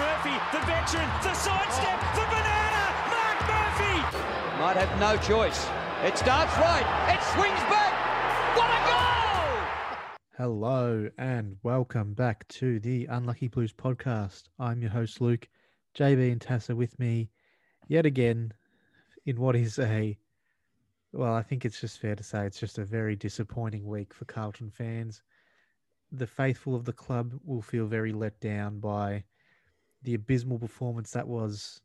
Murphy, the veteran, the sidestep, the banana, Mark Murphy! Might have no choice. It starts right, it swings back. What a goal! Hello and welcome back to the Unlucky Blues podcast. I'm your host Luke, JB and Tassa with me yet again in what is a well, I think it's just fair to say it's just a very disappointing week for Carlton fans. The faithful of the club will feel very let down by the abysmal performance that was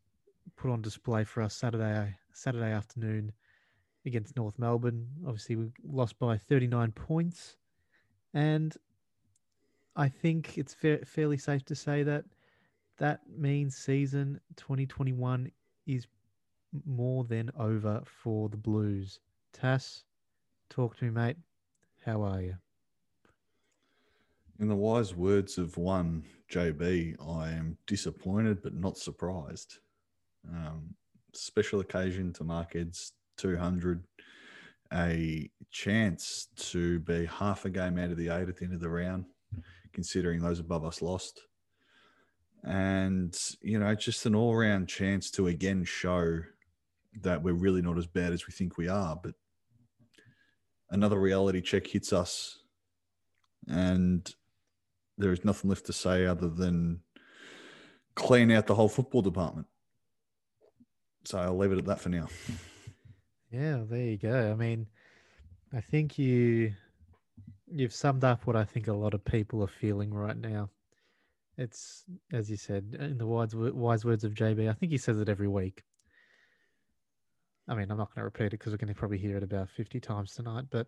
put on display for us Saturday Saturday afternoon against North Melbourne. Obviously, we lost by 39 points, and I think it's fa- fairly safe to say that that means season 2021 is more than over for the Blues. Tass, talk to me, mate. How are you? In the wise words of one JB, I am disappointed but not surprised. Um, special occasion to mark Ed's 200, a chance to be half a game out of the eight at the end of the round, considering those above us lost. And, you know, just an all round chance to again show that we're really not as bad as we think we are. But another reality check hits us, and there is nothing left to say other than clean out the whole football department. So I'll leave it at that for now. Yeah, there you go. I mean, I think you you've summed up what I think a lot of people are feeling right now. It's as you said in the wise wise words of JB. I think he says it every week. I mean, I'm not going to repeat it because we're going to probably hear it about 50 times tonight, but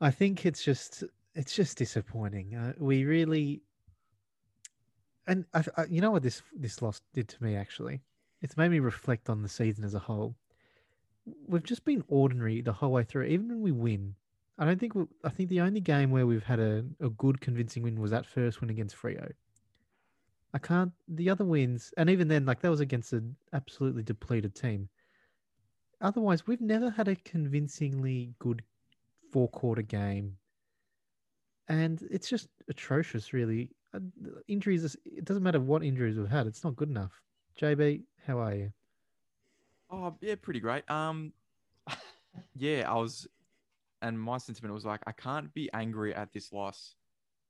I think it's just it's just disappointing. Uh, we really, and I, I, you know what this this loss did to me actually. It's made me reflect on the season as a whole. We've just been ordinary the whole way through. Even when we win, I don't think we, I think the only game where we've had a, a good convincing win was that first win against Freo. I can't the other wins, and even then, like that was against an absolutely depleted team. Otherwise, we've never had a convincingly good four quarter game and it's just atrocious, really. Uh, injuries, it doesn't matter what injuries we've had, it's not good enough. JB, how are you? Oh, yeah, pretty great. Um, yeah, I was, and my sentiment was like, I can't be angry at this loss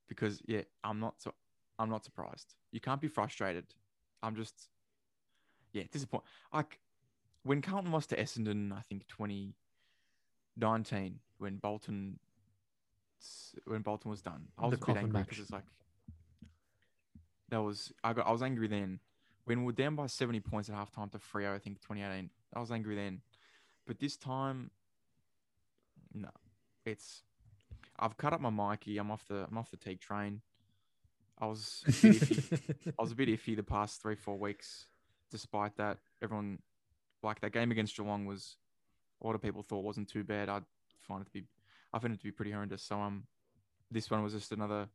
because, yeah, I'm not so, I'm not surprised. You can't be frustrated. I'm just, yeah, disappointed. Like when Carlton lost to Essendon, I think 2019, when Bolton when Bolton was done. I was The a bit angry because it's like that was I got I was angry then when we were down by seventy points at halftime to Freo. I think twenty eighteen. I was angry then, but this time, no, it's I've cut up my Mikey. I'm off the I'm off the Teague train. I was a bit iffy. I was a bit iffy the past three four weeks. Despite that, everyone like that game against Geelong was a lot of people thought wasn't too bad. I find it to be I found it to be pretty horrendous. So um, this one was just another.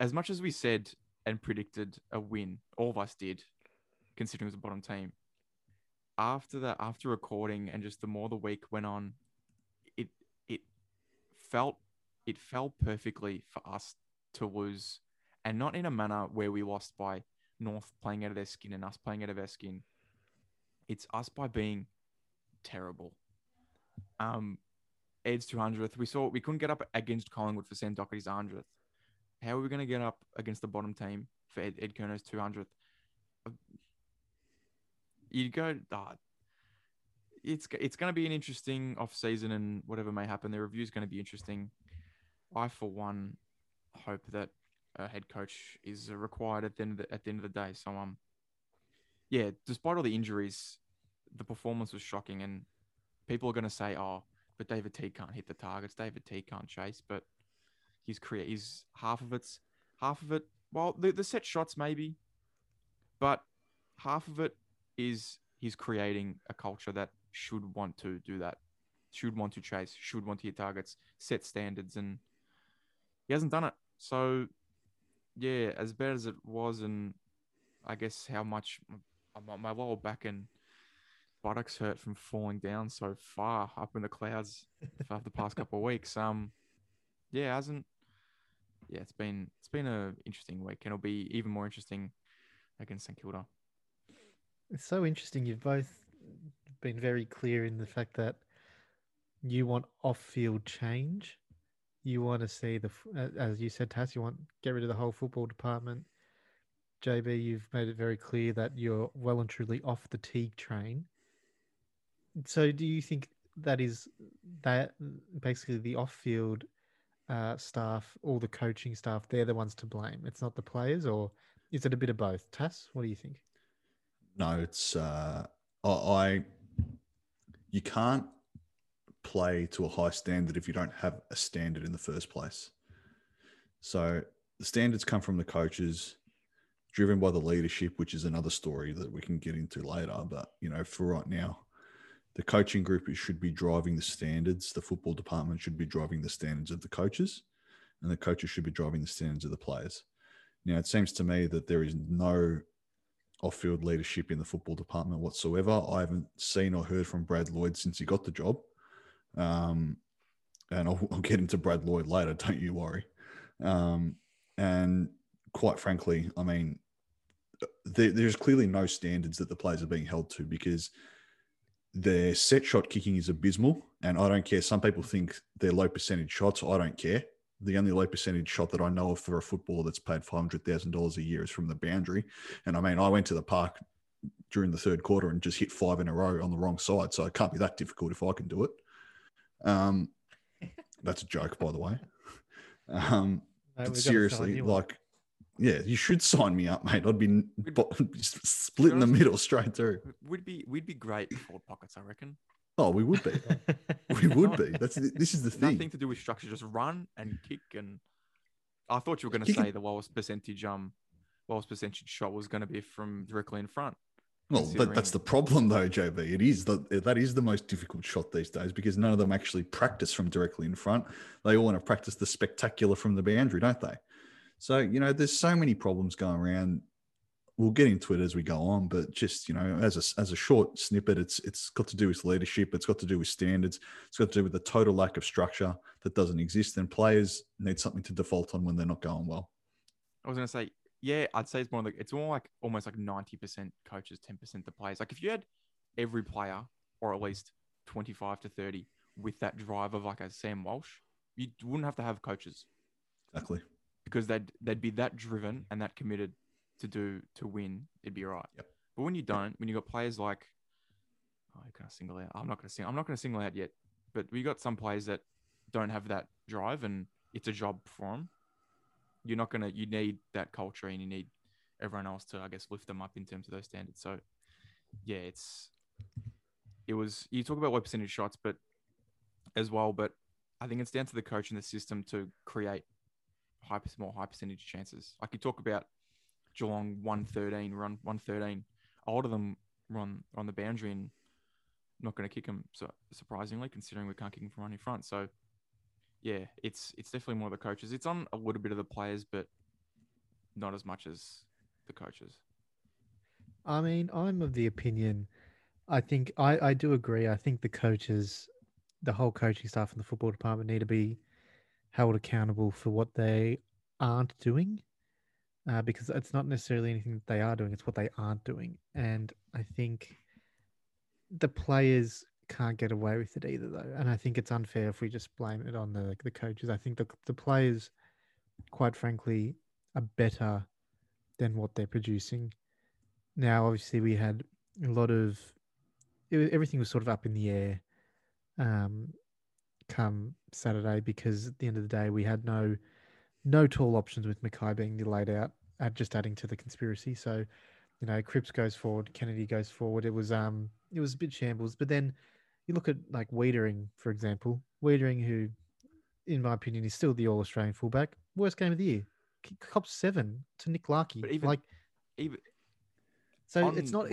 As much as we said and predicted a win, all of us did, considering it was a bottom team. After that, after recording and just the more the week went on, it it felt it fell perfectly for us to lose, and not in a manner where we lost by North playing out of their skin and us playing out of our skin. It's us by being terrible. Um, Ed's 200th. We saw we couldn't get up against Collingwood for Sam Docherty's 100th. How are we going to get up against the bottom team for Ed, Ed Curnow's 200th? You go, uh, it's it's going to be an interesting off season and whatever may happen. The review is going to be interesting. I, for one, hope that a head coach is required at the end of the, at the end of the day. So um, yeah, despite all the injuries, the performance was shocking, and people are going to say, oh but David T can't hit the targets. David T can't chase, but he's create he's half of it's half of it. Well, the, the set shots maybe, but half of it is he's creating a culture that should want to do that, should want to chase, should want to hit targets, set standards, and he hasn't done it. So, yeah, as bad as it was, and I guess how much my, my lower back and buttocks hurt from falling down so far up in the clouds for the past couple of weeks. Um, yeah, hasn't. Yeah, it's been it's been a interesting week, and it'll be even more interesting against St Kilda. It's so interesting. You've both been very clear in the fact that you want off-field change. You want to see the, as you said, Tass. You want get rid of the whole football department. JB, you've made it very clear that you're well and truly off the Teague train. So, do you think that is that basically the off-field uh, staff, all the coaching staff, they're the ones to blame? It's not the players, or is it a bit of both? Tass, what do you think? No, it's uh, I, I. You can't play to a high standard if you don't have a standard in the first place. So the standards come from the coaches, driven by the leadership, which is another story that we can get into later. But you know, for right now, the coaching group should be driving the standards. The football department should be driving the standards of the coaches, and the coaches should be driving the standards of the players. Now, it seems to me that there is no off-field leadership in the football department whatsoever. I haven't seen or heard from Brad Lloyd since he got the job, um, and I'll, I'll get into Brad Lloyd later. Don't you worry. Um, and quite frankly, I mean, there, there's clearly no standards that the players are being held to because their set shot kicking is abysmal. And I don't care. Some people think they're low percentage shots. I don't care. The only low percentage shot that I know of for a footballer that's paid $500,000 a year is from the boundary. And I mean, I went to the park during the third quarter and just hit five in a row on the wrong side. So it can't be that difficult if I can do it. Um, that's a joke, by the way. Um, No, but we've got to sign seriously, like, yeah, you should sign me up, mate. I'd be bo- split in the middle straight through. We'd be we'd be great forward pockets, I reckon. Oh, we would be. We would be. That's this is the thing. Nothing to do with structure, just run and kick and. I thought you were going to say the lowest percentage um, lowest percentage shot was going to be from directly in front. Well, that, that's the problem, though, JB. It is the, that is the most difficult shot these days because none of them actually practice from directly in front. They all want to practice the spectacular from the boundary, don't they? So you know, there's so many problems going around. We'll get into it as we go on, but just you know, as a as a short snippet, it's it's got to do with leadership. It's got to do with standards. It's got to do with the total lack of structure that doesn't exist, and players need something to default on when they're not going well. I was going to say, yeah, I'd say it's more like it's more like almost like ninety percent coaches, ten percent the players. Like if you had every player, or at least twenty five to thirty, with that drive of like a Sam Walsh, you wouldn't have to have coaches Exactly. Because they'd they'd be that driven and that committed to do to win. It'd be right. Yep. But when you don't, when you got players like, oh, can I single out? I'm not going to sing. I'm not going to single out yet. But we got some players that don't have that drive, and it's a job for them. You're not gonna. You need that culture, and you need everyone else to, I guess, lift them up in terms of those standards. So, yeah, it's it was. You talk about low percentage shots, but as well, but I think it's down to the coach and the system to create high more high percentage chances. Like you talk about Geelong one thirteen run one thirteen. A lot of them run on the boundary and not going to kick them. So surprisingly, considering we can't kick them from running front. So yeah, it's it's definitely more the coaches. It's on a little bit of the players, but not as much as the coaches. I mean, I'm of the opinion. I think I, I do agree. I think the coaches, the whole coaching staff in the football department need to be held accountable for what they aren't doing, uh, because it's not necessarily anything that they are doing; it's what they aren't doing. And I think the players can't get away with it either, though. And I think it's unfair if we just blame it on the the coaches. I think the the players, quite frankly, are better than what they're producing. Now, obviously, we had a lot of it, everything was sort of up in the air um, come Saturday because at the end of the day, we had no no tall options with McKay being laid out, uh, just adding to the conspiracy. So, you know, Cripps goes forward, Kennedy goes forward. It was um it was a bit shambles, but then you look at like Weitering, for example, Weitering, who, in my opinion, is still the All Australian fullback, worst game of the year, cops seven to Nick Larkey. But even- like Even so, it's not. It's,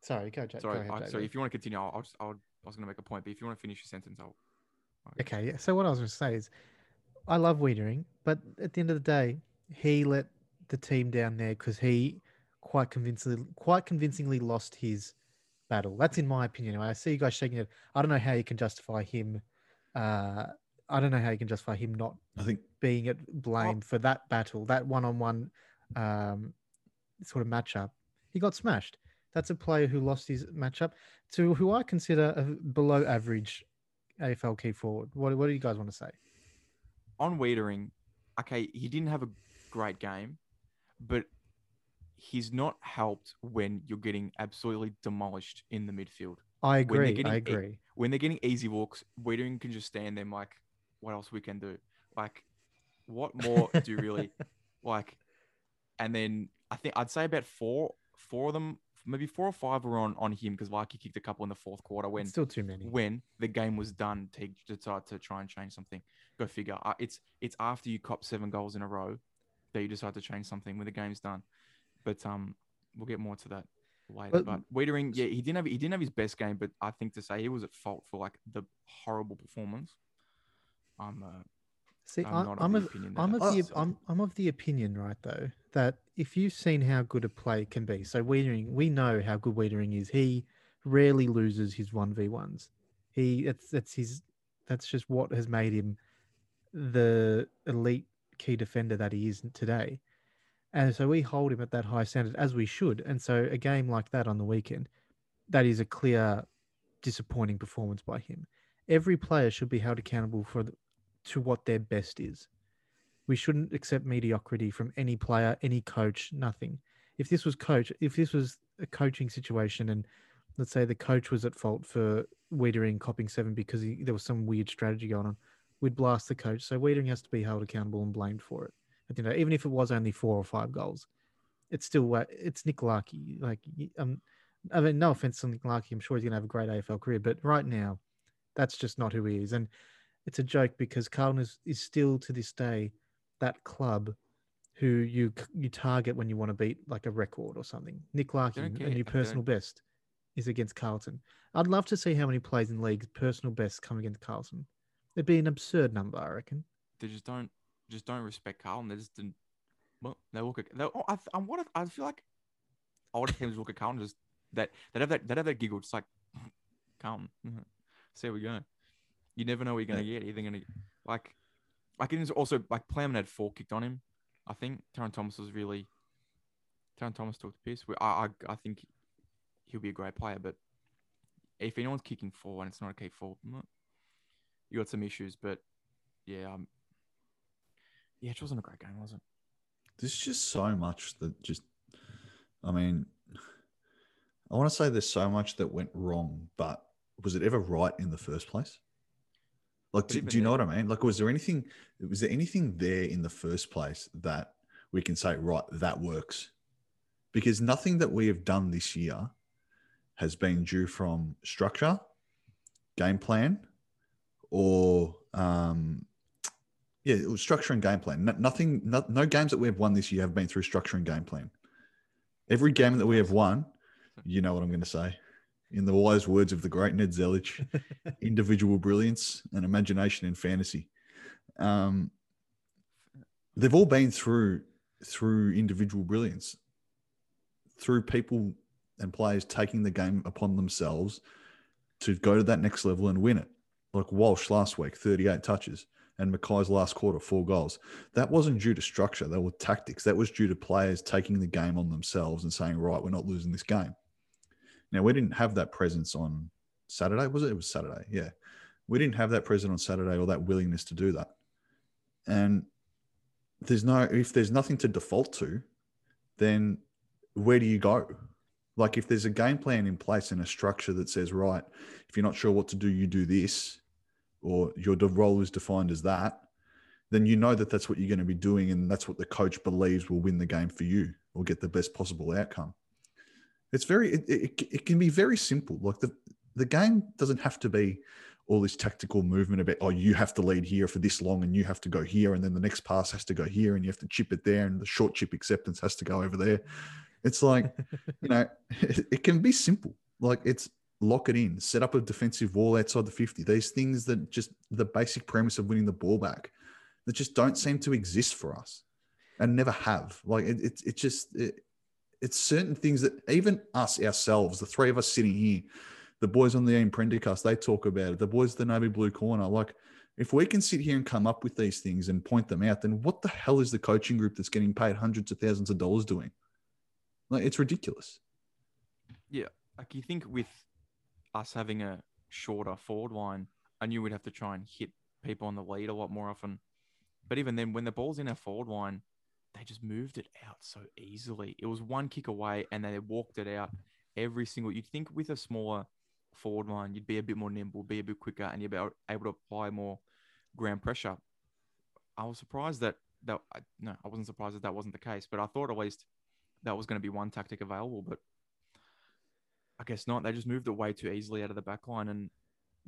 sorry, go, Jack. Sorry, go ahead, I, sorry. If you want to continue, I'll, I'll just, I'll, I was going to make a point, but if you want to finish your sentence, I'll. I'll- Okay, yeah. So what I was going to say is, I love Weitering, but at the end of the day, he let the team down there because he quite convincingly, quite convincingly lost his battle. That's in my opinion. I see you guys shaking it. I don't know how you can justify him. Uh, I don't know how you can justify him not I think being at blame for that battle, that one-on-one um, sort of matchup, he got smashed. That's a player who lost his matchup to who I consider a below average AFL key forward. What, what do you guys want to say? On Weitering, okay, he didn't have a great game, but he's not helped when you're getting absolutely demolished in the midfield. I When agree. getting I e- agree. When they're getting easy walks, Weitering can just stand there like, what else we can do? Like, what more do you really like? And then I think I'd say about four, four of them, maybe four or five were on on him because like kicked a couple in the fourth quarter when It's still too many. when the game was done to decide to try and change something. Go figure. Uh, It's it's after you cop seven goals in a row that you decide to change something when the game's done. But um, we'll get more to that later. But- But, Weitering, yeah, he didn't have he didn't have his best game, but I think to say he was at fault for like the horrible performance. I'm uh, See, I'm I'm, of I'm the of, opinion I'm of the. I'm, I'm of the opinion, right though, that if you've seen how good a play can be, so Weitering, we know how good Weitering is. He rarely loses his one v ones. He that's that's his that's just what has made him the elite key defender that he is today. And so we hold him at that high standard as we should. And so a game like that on the weekend, that is a clear disappointing performance by him. Every player should be held accountable for the, to what their best is. We shouldn't accept mediocrity from any player, any coach, nothing. If this was coach, if this was a coaching situation, and let's say the coach was at fault for Weitering copping seven because he, there was some weird strategy going on, we'd blast the coach. So Weitering has to be held accountable and blamed for it. But, you know, even if it was only four or five goals, it's still it's Nick Larkey. Like, um, I mean, no offense to Nick Larkey, I'm sure he's gonna have a great AFL career, but right now, that's just not who he is. And it's a joke because Carlton is, is still to this day that club who you you target when you want to beat like a record or something. Nick Larkey, and your personal best is against Carlton. I'd love to see how many plays in leagues personal best come against Carlton. It'd be an absurd number, I reckon. they just don't just don't respect Carlton. They just didn't. Well, they look at. They, oh, I, I, what if, I feel like older teams look at Carlton just that they have that they have that giggle. It's like Carlton. mhm. See how we go. You never know what you're gonna get. Either gonna like like it is also like Plowman had four kicked on him. I think Tarryn Thomas was really. Tarryn Thomas took the piss. I, I I think he'll be a great player, but if anyone's kicking four and it's not a key four, mm, you got some issues. But yeah, um, yeah, it wasn't a great game, was it? There's just so much that just, I mean, I want to say there's so much that went wrong, but was it ever right in the first place? Like, do, do you know what I mean? Like, was there anything, was there anything there in the first place that we can say, right, that works? Because nothing that we have done this year has been due from structure, game plan, or um, yeah, it was structure and game plan. No, nothing, no, no games that we have won this year have been through structure and game plan. Every game that we have won, you know what I'm going to say. In the wise words of the great Ned Zelich, individual brilliance and imagination in fantasy. Um, they've all been through through individual brilliance, through people and players taking the game upon themselves to go to that next level and win it. Like Walsh last week, 38 touches, and McKay's last quarter, four goals. That wasn't due to structure, that were tactics. That was due to players taking the game on themselves and saying, right, we're not losing this game. Now, we didn't have that presence on Saturday, was it? It was Saturday, yeah. We didn't have that presence on Saturday or that willingness to do that. And there's no, if there's nothing to default to, then where do you go? Like if there's a game plan in place and a structure that says, right, if you're not sure what to do, you do this, or your role is defined as that, then you know that that's what you're going to be doing, and that's what the coach believes will win the game for you or get the best possible outcome. It's very, it, it, it can be very simple. Like the the game doesn't have to be all this tactical movement about oh you have to lead here for this long and you have to go here and then the next pass has to go here and you have to chip it there and the short chip acceptance has to go over there. It's like you know it, it can be simple. Like it's lock it in set up a defensive wall outside the 50 these things that just the basic premise of winning the ball back that just don't seem to exist for us and never have. Like it, it, it just it, it's certain things that even us ourselves the three of us sitting here the boys on the Ian Prendergast, they talk about it. The boys at the Navy Blue Corner. Like, if we can sit here and come up with these things and point them out, then what the hell is the coaching group that's getting paid hundreds of thousands of dollars doing? Like it's ridiculous. Yeah, like you think with us having a shorter forward line, I knew we'd have to try and hit people on the lead a lot more often. But even then, when the ball's in our forward line, they just moved it out so easily. It was one kick away and they walked it out every single. You'd think with a smaller forward line, you'd be a bit more nimble, be a bit quicker, and you'd be able to apply more ground pressure. I was surprised that that I, no, I wasn't surprised that that wasn't the case, but I thought at least that was going to be one tactic available. But I guess not. They just moved it way too easily out of the back line, and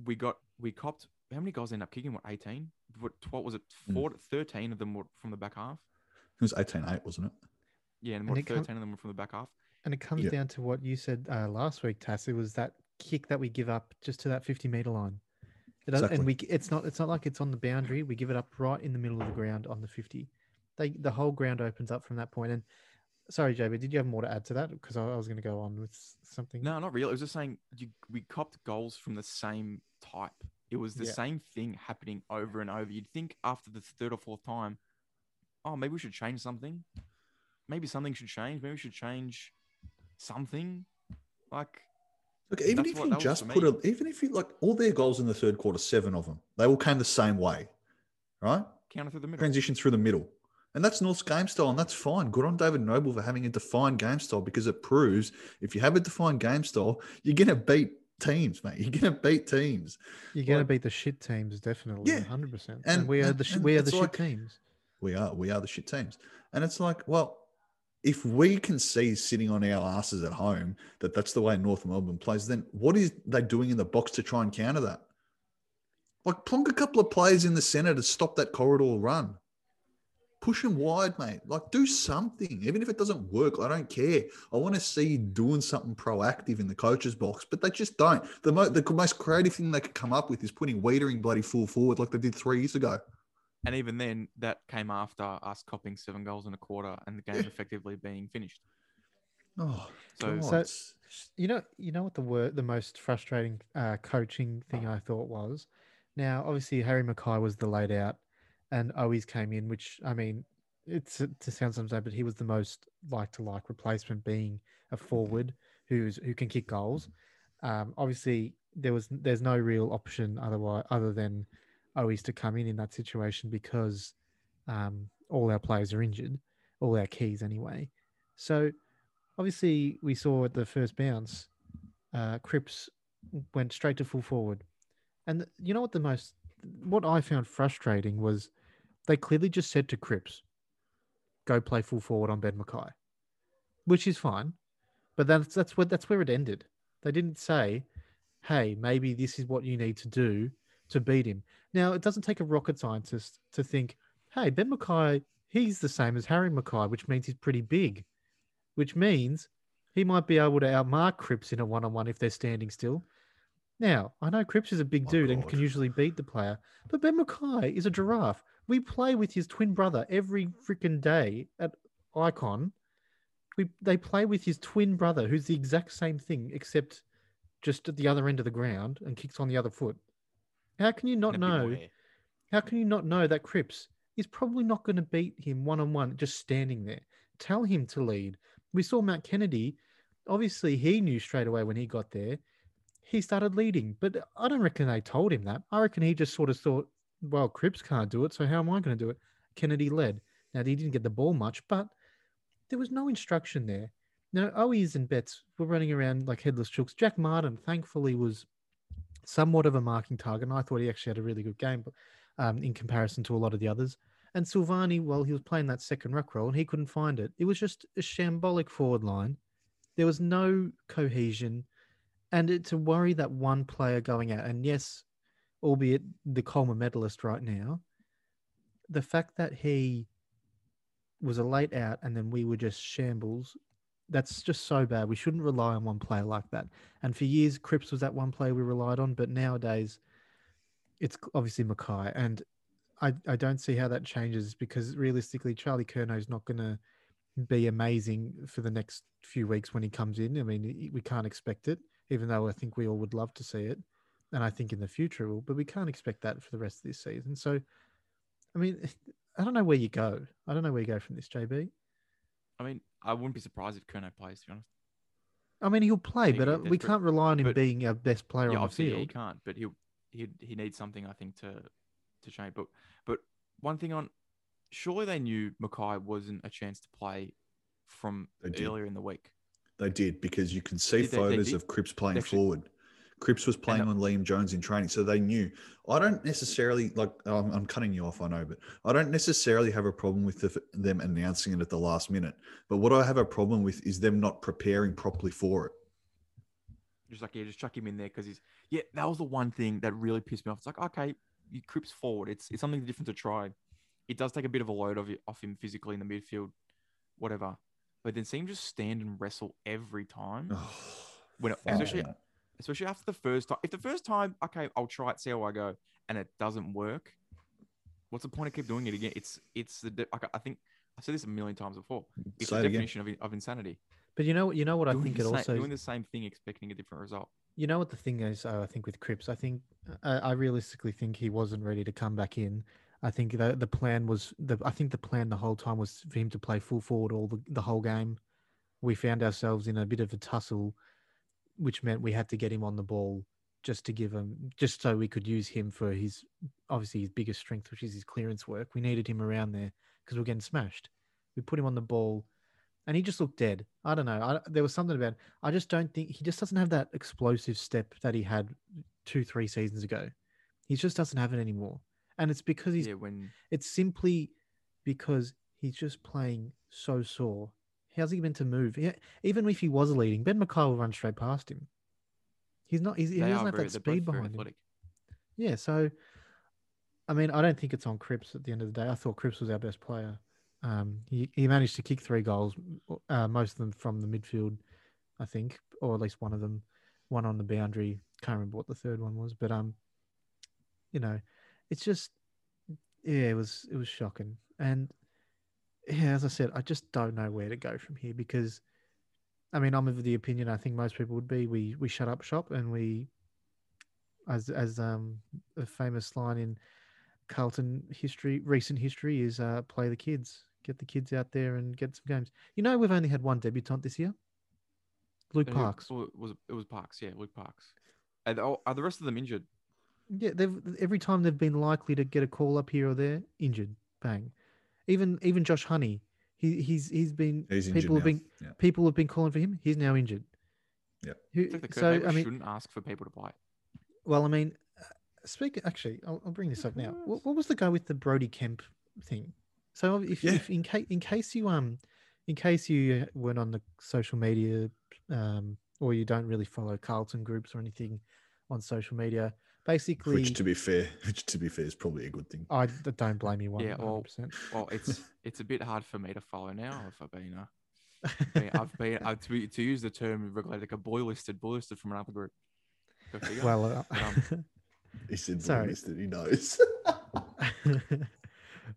we got we copped. How many goals ended up kicking? What eighteen? What, what was it? Mm. 13 of them were from the back half. It was 18-8, wasn't it? Yeah, and, And what, it come- thirteen of them were from the back half. And it comes Yeah. down to what you said uh, last week, Tass. It was that kick that we give up just to that 50 meter line. It Exactly. And we it's not it's not like it's on the boundary. We give it up right in the middle of the ground on the 50. They the whole ground opens up from that point. And sorry, JB, did you have more to add to that? Because I, I was going to go on with something. No, not really. It was just saying you, we copped goals from the same type. It was the Yeah. same thing happening over and over. You'd think after the third or fourth time, oh, maybe we should change something. Maybe something should change. Maybe we should change something. Like, Look, even if you just put me. a, even if you like all their goals in the third quarter, seven of them, they all came the same way, right? counter through the middle. Transition through the middle. And that's North's game style, and that's fine. Good on David Noble for having a defined game style because it proves if you have a defined game style, you're going to beat teams, mate. You're going to beat teams. You're going to beat the shit teams, definitely. Yeah, 100%. And, and- we are the, and we are it's the like- shit teams. We are. We are the shit teams. And it's like, well, if we can see sitting on our asses at home that that's the way North Melbourne plays, then what is they doing in the box to try and counter that? Like plonk a couple of players in the center to stop that corridor run. Push them wide, mate. Like do something. Even if it doesn't work, I don't care. I want to see you doing something proactive in the coach's box, but they just don't. The, mo- the most creative thing they could come up with is putting Weitering bloody full forward like they did three years ago. And even then, that came after us copping seven goals in a quarter and the game effectively being finished. Oh, So- God. So- You know, you know what the word, the most frustrating uh, coaching thing I thought was. Now, obviously, Harry McKay was the laid out, and Owies came in, which I mean, it's to sound sometimes, but he was the most like to like replacement, being a forward who's who can kick goals. Um, obviously, there was there's no real option otherwise other than Owies to come in in that situation because um, all our players are injured, all our keys anyway. So obviously we saw at the first bounce, uh, Cripps went straight to full forward, and you know what the most what I found frustrating was they clearly just said to Cripps, "Go play full forward on Ben McKay," which is fine, but that's that's where that's where it ended. They didn't say, "Hey, maybe this is what you need to do to beat him." Now it doesn't take a rocket scientist to think, "Hey, Ben McKay, he's the same as Harry McKay, which means he's pretty big." which means he might be able to outmark Cripps in a one on one if they're standing still. Now, I know Cripps is a big My dude and can usually beat the player, but Ben McKay is a giraffe. We play with his twin brother every freaking day at Ikon. We they play with his twin brother, who's the exact same thing, except just at the other end of the ground and kicks on the other foot. How can you not And a bit more know? How can you not know that Cripps is probably not going to beat him one on one just standing there? Tell him to lead. We saw Matt Kennedy. Obviously, he knew straight away when he got there. He started leading, but I don't reckon they told him that. I reckon he just sort of thought, well, Cripps can't do it, so how am I going to do it? Kennedy led. Now, he didn't get the ball much, but there was no instruction there. Now, Owies and Betts were running around like headless chooks. Jack Martin, thankfully, was somewhat of a marking target, and I thought he actually had a really good game. Um, in comparison to a lot of the others. And Silvagni, well, he was playing that second ruck role and he couldn't find it. It was just a shambolic forward line. There was no cohesion. And it's a worry that one player going out, and yes, albeit the Coleman medalist right now, the fact that he was a late out and then we were just shambles, that's just so bad. We shouldn't rely on one player like that. And for years, Cripps was that one player we relied on, but nowadays, it's obviously McKay, and I, I don't see how that changes because realistically, Charlie Curnow is not going to be amazing for the next few weeks when he comes in. I mean, we can't expect it, even though I think we all would love to see it, and I think in the future will, but we can't expect that for the rest of this season. So, I mean, I don't know where you go. I don't know where you go from this, JB. I mean, I wouldn't be surprised if Curnow plays. To be honest, I mean, he'll play, He but uh, we can't rely on him but- being our best player yeah, on the field. yeah, he can't, but he he he needs something I think to to change. But but one thing on, surely they knew McKay wasn't a chance to play from They did. earlier in the week. They did because you can see Did they- they photos of Cripps playing They actually- forward. Cripps was playing on Liam Jones in training, so they knew. I don't necessarily like. I'm, I'm cutting you off, I know, but I don't necessarily have a problem with the, them announcing it at the last minute. But what I have a problem with is them not preparing properly for it. Just like yeah, just chuck him in there because he's yeah. That was the one thing that really pissed me off. It's like okay, you Cripps forward. It's it's something different to try. It does take a bit of a load of off him physically in the midfield, whatever. But then see him just stand and wrestle every time. When it- especially. Especially after the first time. If the first time, okay, I'll try it, see how I go, and it doesn't work. What's the point of keep doing it again? It's it's the de- I think I've said this a million times before. It's Say the it definition of, of insanity. But you know what? You know what I think it sa- also. doing the same thing, expecting a different result. You know what the thing is? Uh, I think with Cripps, I think uh, I realistically think he wasn't ready to come back in. I think the the plan was the I think the plan the whole time was for him to play full forward all the, the whole game. We found ourselves in a bit of a tussle, which meant we had to get him on the ball just to give him just so we could use him for his obviously his biggest strength, which is his clearance work. We needed him around there because we are getting smashed. We put him on the ball, and he just looked dead. I don't know. I, there was something about. I just don't think he just doesn't have that explosive step that he had two, three seasons ago. He just doesn't have it anymore, and it's because he's. yeah, when It's simply because he's just playing so sore. How's he meant to move? He- even if he was leading, Ben McKay will run straight past him. He's not. He's, he doesn't have that speed behind him. Yeah, so I mean, I don't think it's on Cripps at the end of the day. I thought Cripps was our best player. Um, he, he managed to kick three goals, uh, most of them from the midfield, I think, or at least one of them, one on the boundary. Can't remember what the third one was, but um, you know, it's just yeah, it was it was shocking, and yeah, as I said, I just don't know where to go from here because, I mean, I'm of the opinion I think most people would be we we shut up shop and we as as um a famous line in Carlton history, recent history is uh, play the kids, get the kids out there and get some games. You know, we've only had one debutant this year, Luke And Parks. it was it was Parks? Yeah, Luke Parks. Are, the- oh, are the rest of them injured? Yeah, they've every time they've been likely to get a call up here or there, injured, bang. Even even Josh Honey, he he's he's been He's people have been Yeah. people have been calling for him. He's now injured. Yeah. Who, It's like so I mean, shouldn't ask for people to play. Well, I mean, uh, speak. Actually, I'll, I'll bring this up now. What, what was the guy with the Brody Kemp thing? So, if, Yeah. if in case in case you um, in case you weren't on the social media, um, or you don't really follow Carlton groups or anything on social media, basically, Which, to be fair, which to be fair is probably a good thing. i don't blame you one Yeah, well, percent. Well, it's it's a bit hard for me to follow now. If I've been, uh, been- I've been uh, to, to use the term regulated like a boy listed, boy listed from another group. Well, uh, um, He said, Sorry. that he knows.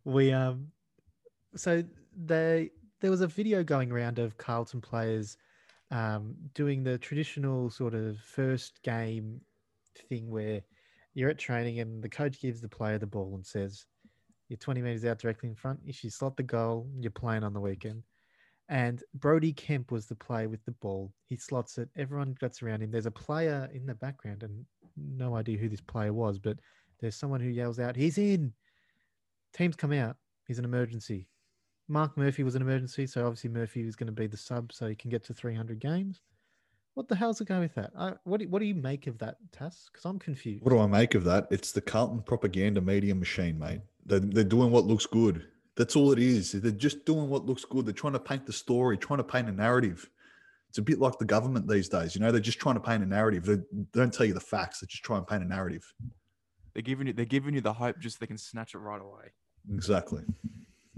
we um so they there was a video going around of Carlton players um doing the traditional sort of first game thing where you're at training and the coach gives the player the ball and says you're 20 meters out directly in front if you slot the goal you're playing on the weekend and Brody Kemp was the player with the ball. He slots it. Everyone gets around him. There's a player in the background, and no idea who this player was, but there's someone who yells out, "He's in!" Teams come out. He's an emergency. Mark Murphy was an emergency, so obviously Murphy was going to be the sub, so he can get to 300 games. What the hell's the go with that? I, what do, what do you make of that, Tass? Because I'm confused. what do I make of that? It's the Carlton propaganda media machine, mate. They're, they're doing what looks good. That's all it is. They're just doing what looks good. They're trying to paint the story, trying to paint a narrative. It's a bit like the government these days. You know, they're just trying to paint a narrative. They don't tell you the facts. They just try and paint a narrative. they're giving you they're giving you the hope just so they can snatch it right away. Exactly.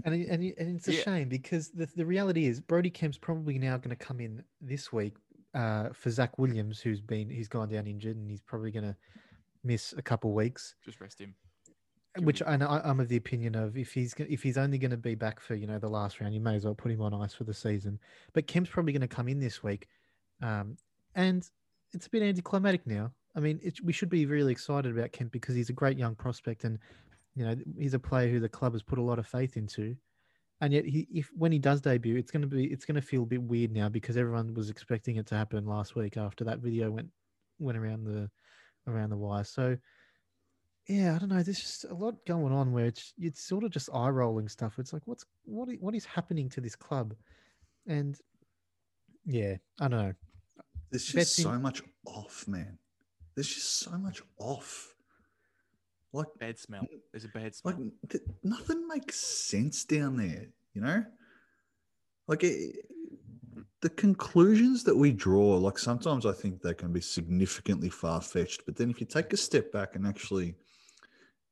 And, and, and it's a Yeah. shame because the, the reality is Brody Kemp's probably now going to come in this week uh, for Zac Williams, who's been he's gone down injured and he's probably going to miss a couple weeks. Just rest him. Give Which him- and I, I'm of the opinion of if he's if he's only going to be back for you know the last round, you may as well put him on ice for the season. But Kemp's probably going to come in this week, um, and it's a bit anticlimactic now. I mean, it, we should be really excited about Kemp because he's a great young prospect, and you know he's a player who the club has put a lot of faith into. And yet, he if when he does debut, it's going to be it's going to feel a bit weird now because everyone was expecting it to happen last week after that video went went around the around the wire. So, yeah, I don't know. There's just a lot going on where it's it's sort of just eye rolling stuff. It's like what's what what is happening to this club, and yeah, I don't know. There's just Betting- so much off, man. There's just so much off. Like, Bad smell. There's a bad smell. like th- nothing makes sense down there. You know, like it, the conclusions that we draw. Like sometimes I think they can be significantly far fetched, but then if you take a step back and actually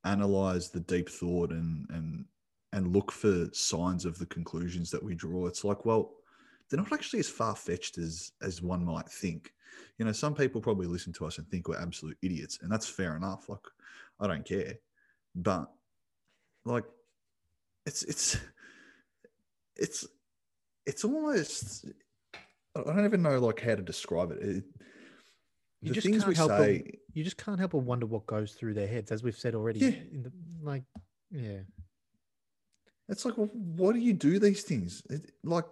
analyze the deep thought and and and look for signs of the conclusions that we draw, it's like, well, they're not actually as far fetched as as one might think. You know, some people probably listen to us and think we're absolute idiots, and that's fair enough. Like, I don't care, but like, it's it's it's it's almost I don't even know like how to describe it. it You the just things can't we help but- say, You just can't help but wonder what goes through their heads, as we've said already. Yeah. In the like, yeah, it's like, well, why do you do these things? It, like,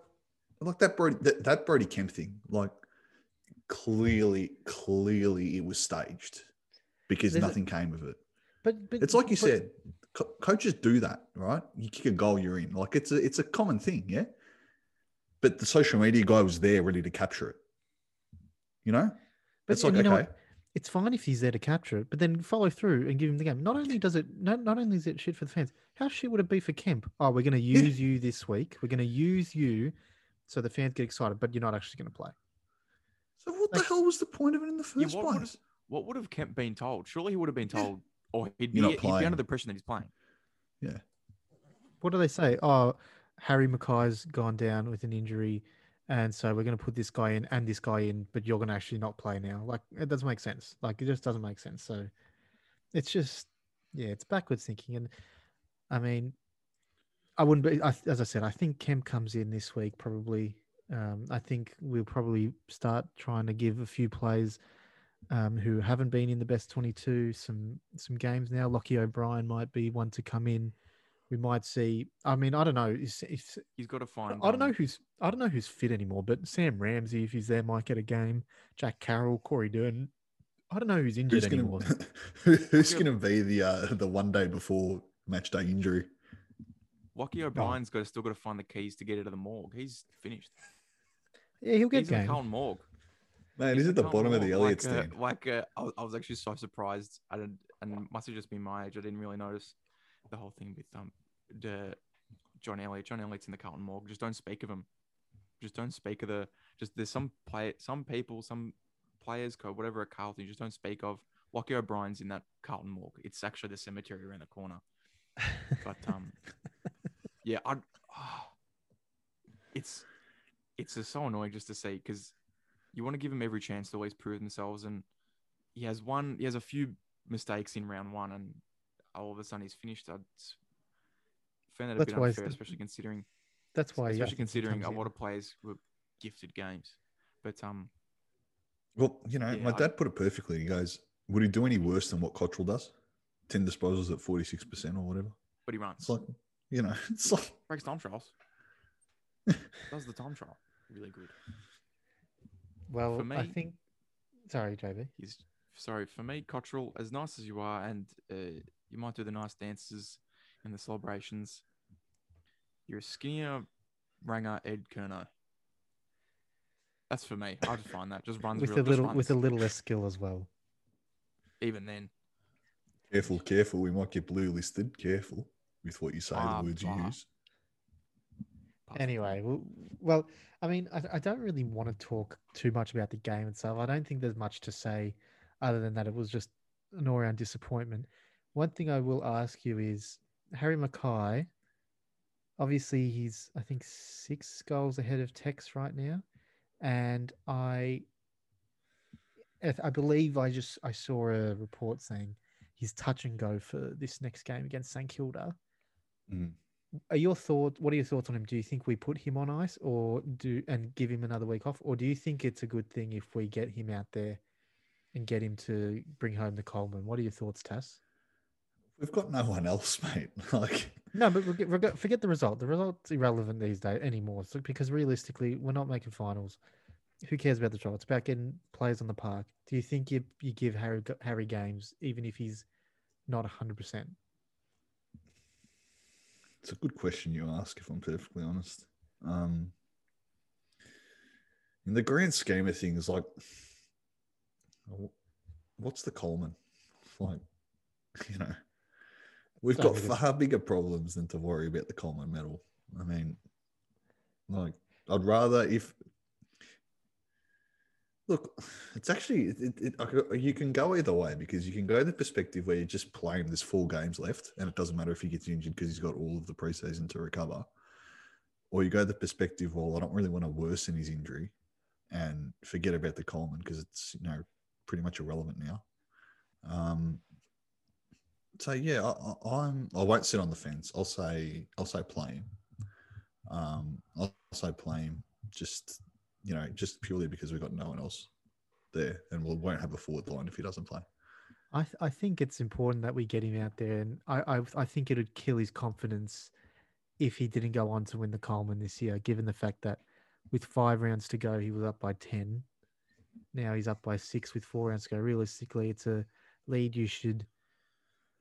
like that Brody that, that Brody Kemp thing. Like, clearly, clearly, it was staged because There's a- nothing came of it. but but It's like you but- said, co- coaches do that, right? You kick a goal, you're in. Like it's a it's a common thing, yeah. But the social media guy was there, ready to capture it. You know, But it's like okay, know? It's fine if he's there to capture it, but then follow through and give him the game. Not only does it, not, not only is it shit for the fans, how shit would it be for Kemp? Oh, we're going to Yeah. use you this week. We're going to use you so the fans get excited, but you're not actually going to play. so what like- the hell was the point of it in the Yeah, first what would place? What would have Kemp been told? Surely he would have been Yeah. told, or he'd be, he'd be under the impression that he's playing. Yeah, What do they say? Oh, Harry McKay's gone down with an injury, and so we're going to put this guy in and this guy in, but you're going to actually not play now. Like it doesn't make sense. Like it just doesn't make sense. So it's just yeah, it's backwards thinking. And I mean, I wouldn't be I, as I said. I think Kemp comes in this week probably. Um, I think we'll probably start trying to give a few players um, who haven't been in the best twenty-two some some games now. Lochie O'Brien might be one to come in. We might see. I mean, I don't know. If, if He's got to find. I don't know who's I don't know who's fit anymore, but Sam Ramsay, if he's there, might get a game. Jack Carroll, Corey Durdin. I don't know who's injured who's anymore. gonna who- who's gonna be the uh, the one day before match day injury? Lochie O'Brien's got still got to find the keys to get out of the morgue. He's finished. Yeah, he'll get He's in the game. Carlton morgue. Man, He's he's at the Carlton bottom of the morgue. Elliott like, uh, like uh, I, was, I was actually so surprised. I didn't, and it must have just been my age. I didn't really notice the whole thing with um, the John Elliott. John Elliott's in the Carlton morgue. Just don't speak of him. Just don't speak of the. Just there's some play, some people, some players, co whatever at Carlton. You just don't speak of. Lochie O'Brien's in that Carlton morgue. It's actually the cemetery around the corner. But um, yeah, I. ah, it's it's just so annoying just to see because you want to give him every chance to always prove themselves, and he has one. He has a few mistakes in round one, and all of a sudden he's finished. I found that a That's bit unfair, the- especially considering, That's why, yeah, I especially think considering a lot of players were gifted games. But um, Well, you know, Yeah, my I- dad put it perfectly. He goes, "Would he do any worse than what Cottrell does? Ten disposals at forty six percent or whatever." but he runs, It's like, you know, it's like breaks time trials, does the time trial really good. Well, I me- think. Sorry, JB. He's sorry for me, Cottrell. As nice as you are, and uh, you might do the nice dances and the celebrations. You're a skinnier Ranger Ed Curnow. That's for me. I just find that just runs With real, a just little, with a little less skill as well. even then. careful, careful. We might get blue listed. Careful with what you say, Ah, the words you ah. use. Anyway, well, well I mean, I, I don't really want to talk too much about the game itself. I don't think there's much to say other than that it was just an all round disappointment. One thing I will ask you is Harry McKay. Obviously, he's I think six goals ahead of Tex right now, and I, I I believe I just I saw a report saying he's touch and go for this next game against St Kilda Mm. are your thoughts what are your thoughts on him do you think we put him on ice or do and give him another week off or do you think it's a good thing if we get him out there and get him to bring home the coleman what are your thoughts tass We've got no one else, mate. Like No, but forget, forget- forget the result. The result's irrelevant these days anymore. So, because realistically, we're not making finals. Who cares about the result? It's about getting players on the park. Do you think you you give Harry Harry games even if he's not hundred percent? It's a good question you ask, if I'm perfectly honest. Um, in the grand scheme of things, like, what's the Coleman? Like, you know, we've got far bigger problems than to worry about the Coleman medal. I mean, like, I'd rather if. Look, it's actually it, it, it, you can go either way because you can go the perspective where you just play him. There's four games left, and it doesn't matter if he gets injured because he's got all of the preseason to recover. Or you go the perspective, well, I don't really want to worsen his injury and forget about the Coleman because it's you know pretty much irrelevant now. Um, so yeah, I, I'm I won't sit on the fence. I'll say I'll say play him. Um, I'll say play him. Just you know, just purely because we've got no one else there, and we won't have a forward line if he doesn't play. I th- I think it's important that we get him out there, and I I, I think it would kill his confidence if he didn't go on to win the Coleman this year, given the fact that with five rounds to go, he was up by ten. Now he's up by six with four rounds to go. Realistically, it's a lead you should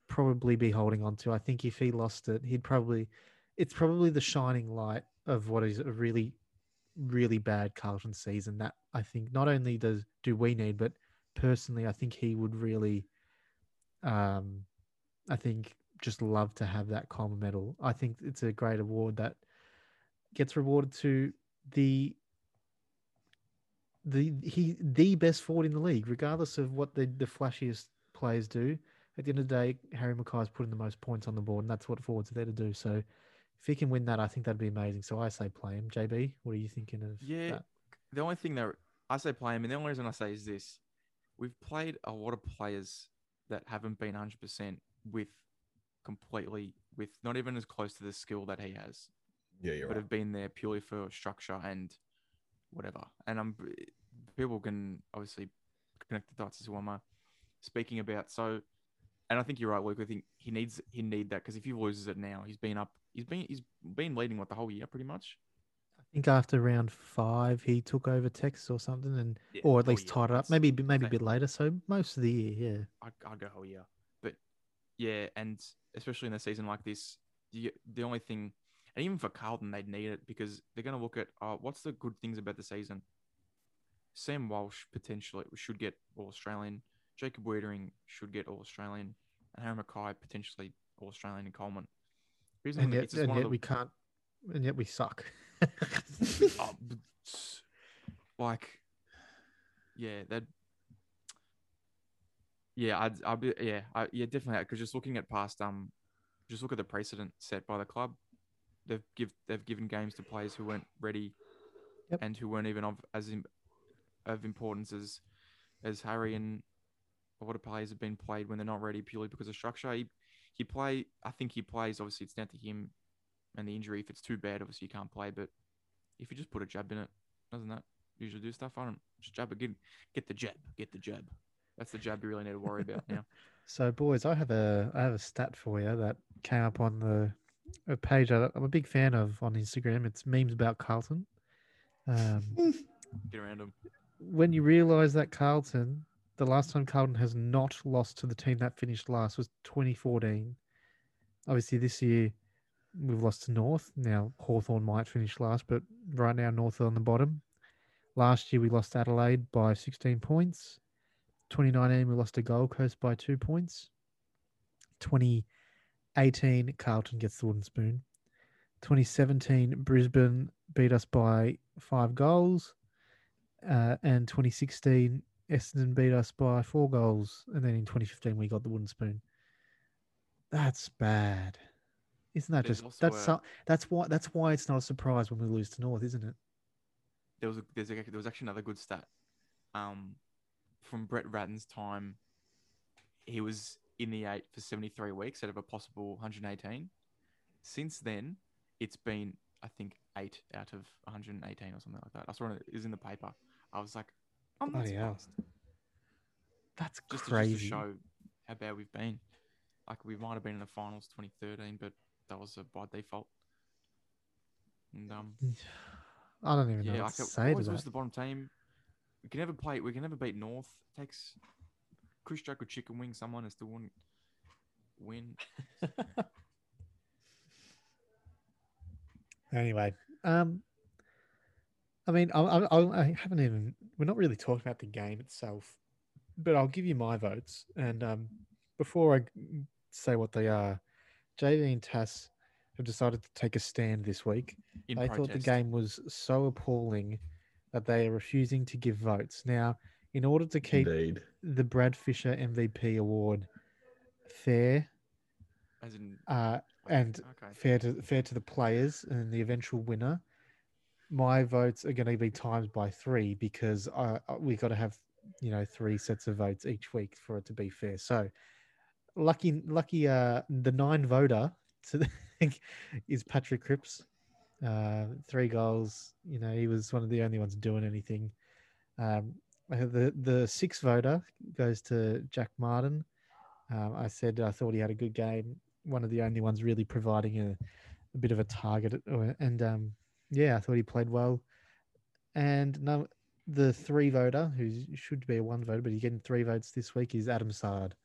probably be holding on to. I think if he lost it, he'd probably it's probably the shining light of what is a really really bad Carlton season that I think not only does do we need, but personally I think he would really um I think just love to have that Coleman medal. I think it's a great award that gets rewarded to the the he the best forward in the league, regardless of what the, the flashiest players do. At the end of the day, Harry McKay's putting the most points on the board, and that's what forwards are there to do. So if he can win that, I think that'd be amazing. So I say play him. JB, what are you thinking of Yeah, that? the only thing that I say play him, and the only reason I say is this: we've played a lot of players that haven't been 100 percent with completely with not even as close to the skill that he has, Yeah, you're but right. have been there purely for structure and whatever. And I'm people can obviously connect the dots as to what I'm speaking about. So, and I think you're right, Luke. I think he needs he need that because if he loses it now, he's been up. He's been he's been leading what the whole year pretty much. I think after round five, he took over Texas or something, and Yeah, or at least year, tied it up. Maybe maybe a bit later. So most of the year, yeah. I I'd go whole year. But yeah, and especially in a season like this, you, the only thing, and even for Carlton, they'd need it because they're going to look at uh, what's the good things about the season. Sam Walsh potentially should get All Australian. Jacob Weitering should get All Australian, and Harry McKay potentially All Australian and Coleman. Reason And yet, and yet the- we can't, and yet we suck. oh, like, yeah, that. Yeah, I'd, I'd be, yeah, I, yeah, definitely. Because just looking at past, um, just look at the precedent set by the club. They've give they've given games to players who weren't ready, Yep. and who weren't even of as im- of importance as as Harry and a lot of players have been played when they're not ready purely because of structure. He, he play, I think he plays. Obviously, it's down to him and the injury. If it's too bad, obviously you can't play. But if you just put a jab in it, doesn't that usually do stuff? I don't just jab it. Get, get the jab. Get the jab. That's the jab you really need to worry about now. So, boys, I have a I have a stat for you that came up on the a page that I'm a big fan of on Instagram. It's memes about Carlton. Um, Get around him. when you realise that Carlton, the last time Carlton has not lost to the team that finished last was 2014. Obviously, this year we've lost to North. Now Hawthorn might finish last, but right now North are on the bottom. Last year we lost Adelaide by 16 points. 2019 we lost to Gold Coast by two points. 2018 Carlton gets the wooden spoon. 2017 Brisbane beat us by five goals. Uh, and 2016 Essendon beat us by four goals. And then in 2015 we got the wooden spoon. That's bad. Isn't that There's just that's a- that's why that's why it's not a surprise when we lose to North, isn't it? There was a, there's a, there was actually another good stat. Um, from Brett Ratten's time, he was in the eight for 73 weeks out of a possible 118. Since then, it's been I think eight out of 118 or something like that. I saw it is in the paper. I was like, I'm not Bloody hell. surprised. That's Just to, crazy. just to show how bad we've been. Like we might have been in the finals 2013, but that was a by default. And um, I don't even know yeah, what like to it say to always that. was the bottom team. We can never play. We can never beat North. takes Chris Joke or Chicken Wing. Someone has to win. Win. Anyway, um, I mean, I, I, I haven't even. We're not really talking about the game itself, but I'll give you my votes. And um, before I say what they are, JV and Tass have decided to take a stand this week. In they protest. thought the game was so appalling that they are refusing to give votes. Now, in order to keep Indeed. the Brad Fisher MVP award fair As in. uh, and okay. fair to fair to the players and the eventual winner, my votes are going to be times by three because I, I- we got to have you know three sets of votes each week for it to be fair. So lucky lucky uh the nine voter to is Patrick Cripps. Uh, three goals. You know he was one of the only ones doing anything. Um, uh, the the six voter goes to Jack Martin. Um, I said I thought he had a good game. One of the only ones really providing a, a bit of a target. uh, And um, yeah, I thought he played well. And no, the three voter, who should be a one voter, but he's getting three votes this week, is Adam Saad.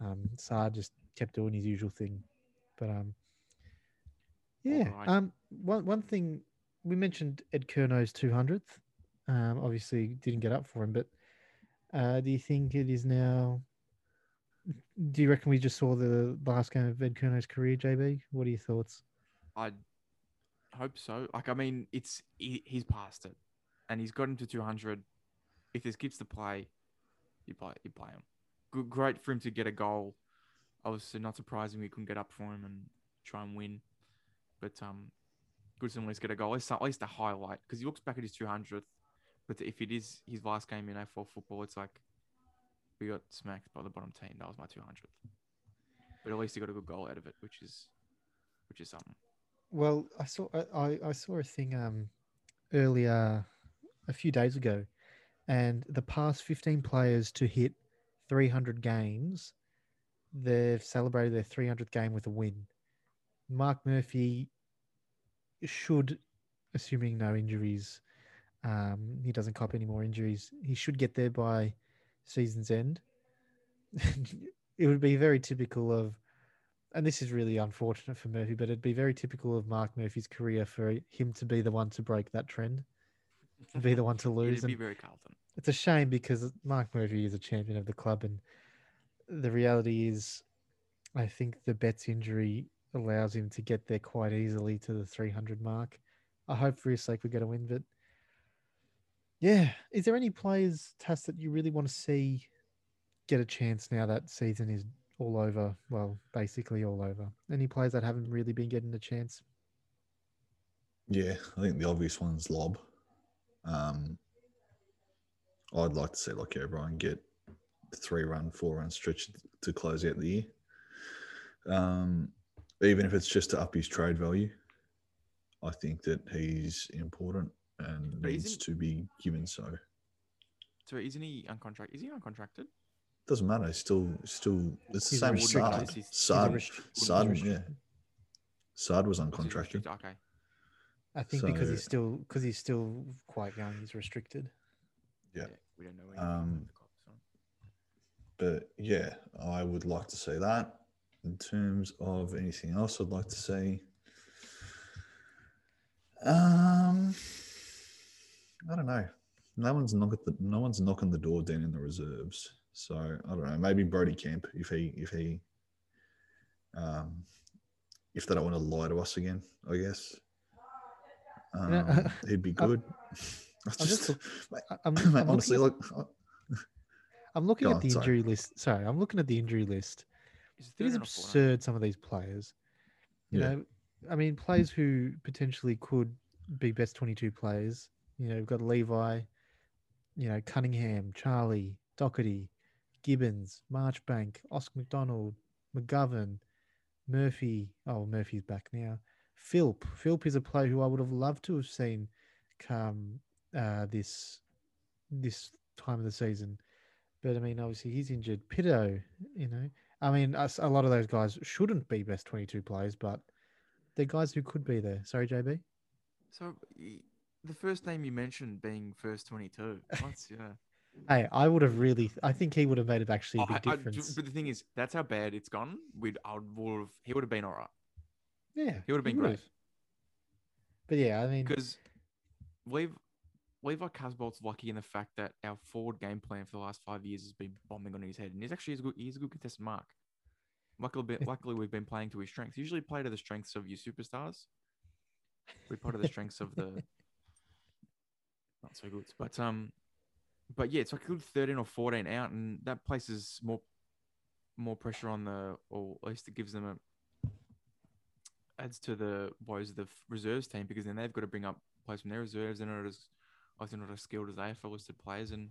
Um, Sard just kept doing his usual thing. But um, yeah, Alright. um, one one thing we mentioned Ed two hundredth. Um, obviously didn't get up for him, but uh, do you think it is now? Do you reckon we just saw the last game of Ed Curnow's career, JB? What are your thoughts? I hope so. Like, I mean, it's he, he's past it, and he's got him to 200. If this kids to play, you play, you play him. Good, great for him to get a goal. Obviously, not surprising we couldn't get up for him and try and win, but um, good to at least get a goal. At least, at least a highlight because he looks back at his 200th. But if it is his last game in A4 football, it's like we got smacked by the bottom team. That was my 200th. But at least he got a good goal out of it, which is which is something. Well, I saw I, I- saw a thing um earlier a few days ago, and the past fifteen players to hit three hundred games, they've celebrated their three hundredth game with a win. Mark Murphy should, assuming no injuries, um, he doesn't cop any more injuries. He should get there by season's end. it would be very typical of and this is really unfortunate for Murphy, but it'd be very typical of Mark Murphy's career for him to be the one to break that trend, to be the one to lose. It'd be very Carlton. it's a shame because Mark Murphy is a champion of the club, and the reality is, I think the Betts injury allows him to get there quite easily to the 300 mark. I hope for his sake we get a win, but yeah, is there any players, Tass, that you really want to see get a chance now that season is all over? Well, basically all over. Any players that haven't really been getting a chance? Yeah, I think the obvious one's Lob. Um, I'd like to see Lochie O'Brien get three run, four run stretch to close out the year. Um, even if it's just to up his trade value, I think that he's important and But needs to be given so. So isn't he uncontracted? Is he uncontracted? Doesn't matter. He's still, still, it's the He's same as restricted. Saad. He's- he's Saad, he's Saad, yeah. restricted. Saad was Or is uncontracted. Okay. I think because he's still because he's still quite young, he's restricted. Yeah. We don't know. Um, about the club, so. But yeah, I would like to say that. In terms of anything else, I'd like to say. Um, I don't know. No one's knocking the no one's knocking the door down in the reserves. So I don't know. Maybe Brodie Kemp if he if he um if they don't want to lie to us again, I guess. Um, know, he'd be good. I I'm just just, I- I'm, mate, I'm looking honestly, at- look, I'm looking at on, the sorry. injury list. Sorry, I'm looking at the injury list. It is third and a fourth, absurd. Some of these players, you Yeah. know, I mean, players who potentially could be best 22 players. You know, we've got Levi, you know, Cunningham, Charlie, Docherty, Gibbons, Marchbank, Oscar McDonald, McGovern, Murphy. Oh, Murphy's back now. Philp. Philp is a player who I would have loved to have seen come uh, this this time of the season. But I mean, obviously he's injured. Pito, you know, I mean, us- a lot of those guys shouldn't be best 22 players, but they're guys who could be there. Sorry, JB. So the first name you mentioned being first 22. What's, yeah. Hey, I would have really. I think he would have made it actually a big I- difference. but the thing is, that's how bad it's gone. We'd, I would have, he would have been all right. yeah, He would have been great. would've. But yeah, I mean, Because we've Levi Casboult's lucky in the fact that our forward game plan for the last five years has been bombing on his head, and he's actually he's a good, he's a good contested mark. Luckily, It- luckily we've been playing to his strengths. Usually, play to the strengths of your superstars. We play to the strengths of the not so good, but um, but yeah, it's like a good thirteen or fourteen out, and that places more more pressure on the, or at least it gives them a adds to the woes of the reserves team because then they've got to bring up players from their reserves. They're not as obviously not as skilled as AFL listed players, and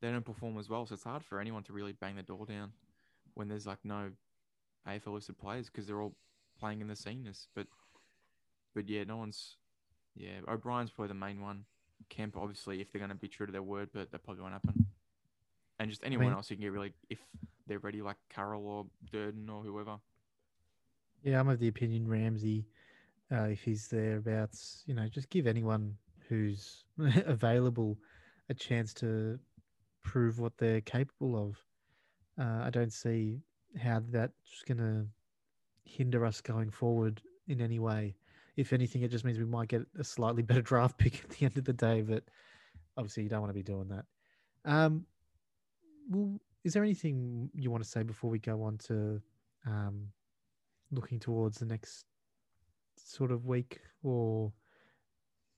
they don't perform as well. So it's hard for anyone to really bang the door down when there's like no AFL listed players because they're all playing in the seniors. But but yeah, no one's yeah. O'Brien's probably the main one. Kemp obviously if they're going to be true to their word, but that probably won't happen. And just anyone mean- else you can get really if they're ready, like Carroll or Durdin or whoever. yeah, I'm of the opinion Ramsay, uh, if he's thereabouts, you know, just give anyone who's available a chance to prove what they're capable of. Uh, I don't see how that's going to hinder us going forward in any way. If anything, it just means we might get a slightly better draft pick at the end of the day, but obviously you don't want to be doing that. Um, well, is there anything you want to say before we go on to um, looking towards the next sort of week, or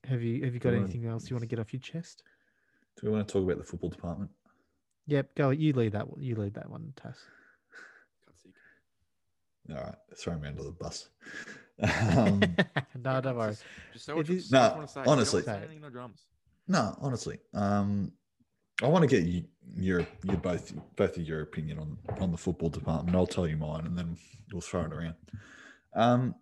have you have you got wanna- anything else you want to get off your chest? Do we want to talk about the football department? Yep, go. You lead that. one. You lead that one, Tass. All right, throw me under the bus. Um, no, don't worry. Just, just say what you, is- you No, wanna say. Honestly. anything, no drums. no, honestly, um, I want to get you, your your both both of your opinion on on the football department. I'll tell you mine, and then we'll throw it around. Um,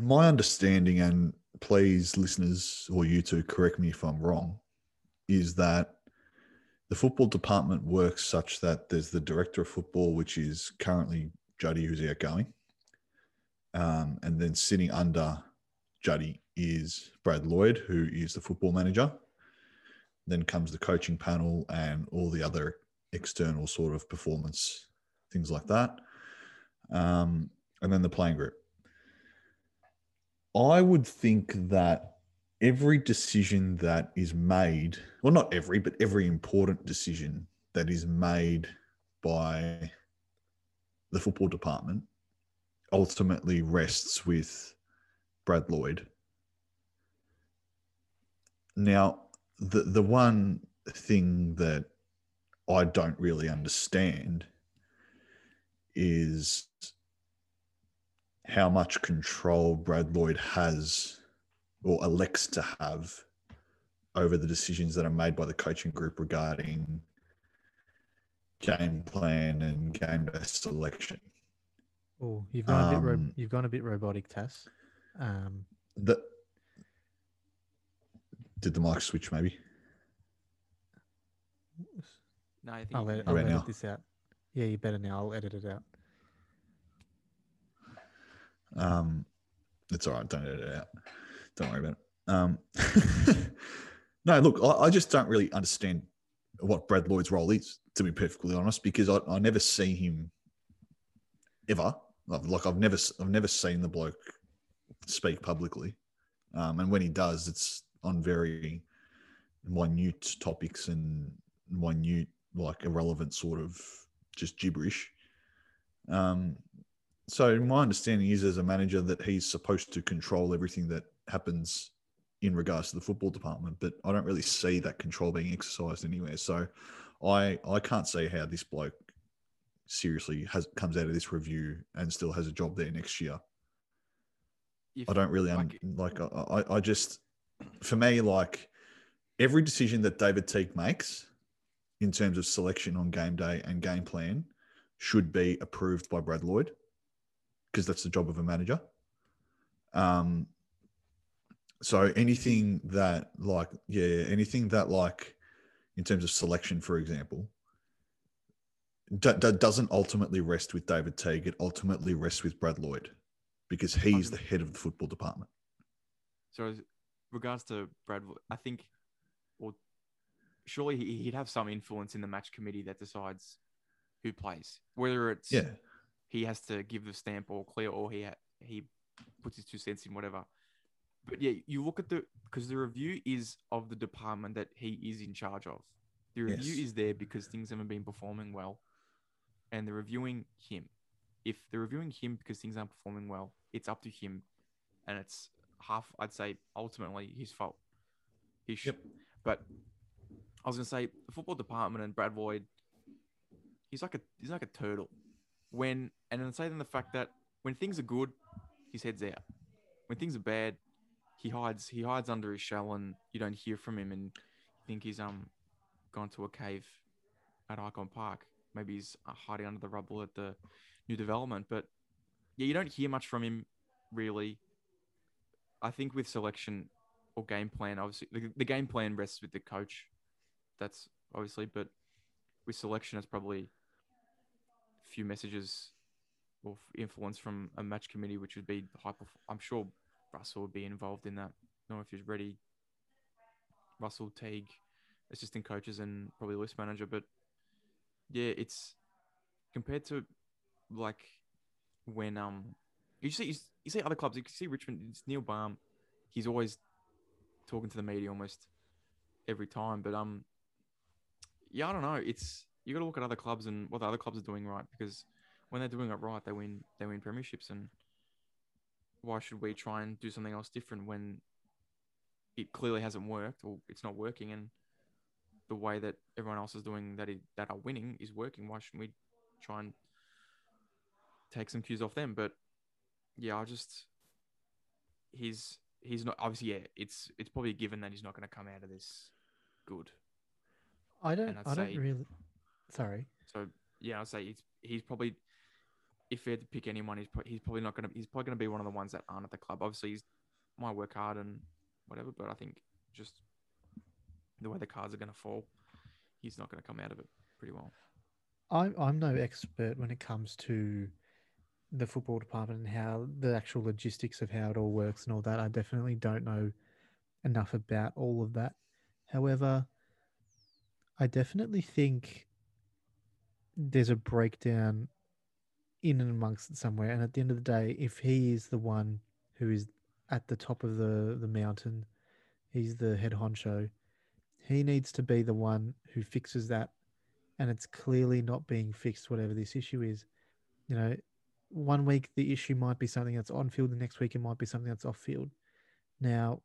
my understanding, and please, listeners or you two, correct me if I'm wrong, is that the football department works such that there's the director of football, which is currently Juddy, who's outgoing, um, and then sitting under Juddy is Brad Lloyd, who is the football manager. Then comes the coaching panel and all the other external sort of performance things like that. Um, and then the playing group. I would think that every decision that is made, well, not every, but every important decision that is made by the football department ultimately rests with Brad Lloyd. Now, the the one thing that I don't really understand is how much control Brad Lloyd has or elects to have over the decisions that are made by the coaching group regarding game plan and game based selection. Oh, you've gone a bit. Ro- Um, you've gone a bit robotic, Tess. Um, The did the mic switch maybe? No, I think I'll, you edit, I'll Right edit now. this out. Yeah, you better now. I'll edit it out. Um, it's all right. Don't edit it out. Don't worry about it. Um, no, look, I, I just don't really understand what Brad Lloyd's role is, to be perfectly honest, because I, I never see him ever. Like, like I've never, I've never seen the bloke speak publicly, um, and when he does, it's on very minute topics and minute, like irrelevant sort of just gibberish. Um, so my understanding is, as a manager, that he's supposed to control everything that happens in regards to the football department, but I don't really see that control being exercised anywhere. So I I can't say how this bloke seriously has comes out of this review and still has a job there next year. if- I don't really un- like- like. I, I I just for me like every decision that David Teague makes in terms of selection on game day and game plan should be approved by Brad Lloyd because that's the job of a manager. Um. So anything that like yeah anything that like in terms of selection for example d- d- doesn't ultimately rest with David Teague. It ultimately rests with Brad Lloyd because he's the head of the football department. So, as regards to Brad, I think, well, surely he- he'd have some influence in the match committee that decides who plays. Whether it's Yeah. he has to give the stamp or clear, or he ha- he puts his two cents in, whatever. But yeah, you look at the because the review is of the department that he is in charge of. The review Yes. is there because things haven't been performing well, and they're reviewing him. If they're reviewing him because things aren't performing well, it's up to him, and it's half. I'd say ultimately his fault. He should. Yep. But I was gonna say the football department and Brad Lloyd. He's like a he's like a turtle. When and then say then the fact that when things are good, his head's out. When things are bad, he hides he hides under his shell and you don't hear from him and you think he's um gone to a cave at Ikon Park. Maybe he's uh, hiding under the rubble at the new development. But yeah, you don't hear much from him really. I think with selection or game plan, obviously the, the game plan rests with the coach. That's obviously, but with selection, it's probably a few messages or influence from a match committee, which would be high. perf- I'm sure Russell would be involved in that. Know if he's ready. Russell Teague, assistant coaches, and probably list manager. But yeah, it's compared to like when um you see you, you see other clubs. You can see Richmond. It's Neil Balme. He's always talking to the media almost every time. But um, yeah, I don't know. It's you got to look at other clubs and what the other clubs are doing right because when they're doing it right, they win. They win premierships, and why should we try and do something else different when it clearly hasn't worked or it's not working and the way that everyone else is doing that is, that are winning is working. Why shouldn't we try and take some cues off them? But yeah, I just he's he's not obviously yeah. It's it's probably a given that he's not going to come out of this good. I don't. I'd don't really. Sorry. So yeah, I'd say he's he's probably if he had to pick anyone, he's pro- he's probably not gonna he's probably gonna be one of the ones that aren't at the club. Obviously, he's might work hard and whatever, but I think just the way the cards are gonna fall, he's not gonna come out of it pretty well. I'm I'm no expert when it comes to the football department and how the actual logistics of how it all works and all that. I definitely don't know enough about all of that. However, I definitely think there's a breakdown in and amongst it somewhere. And at the end of the day, if he is the one who is at the top of the, the mountain, he's the head honcho, he needs to be the one who fixes that and it's clearly not being fixed, whatever this issue is. You know, one week the issue might be something that's on field, the next week it might be something that's off field. Now,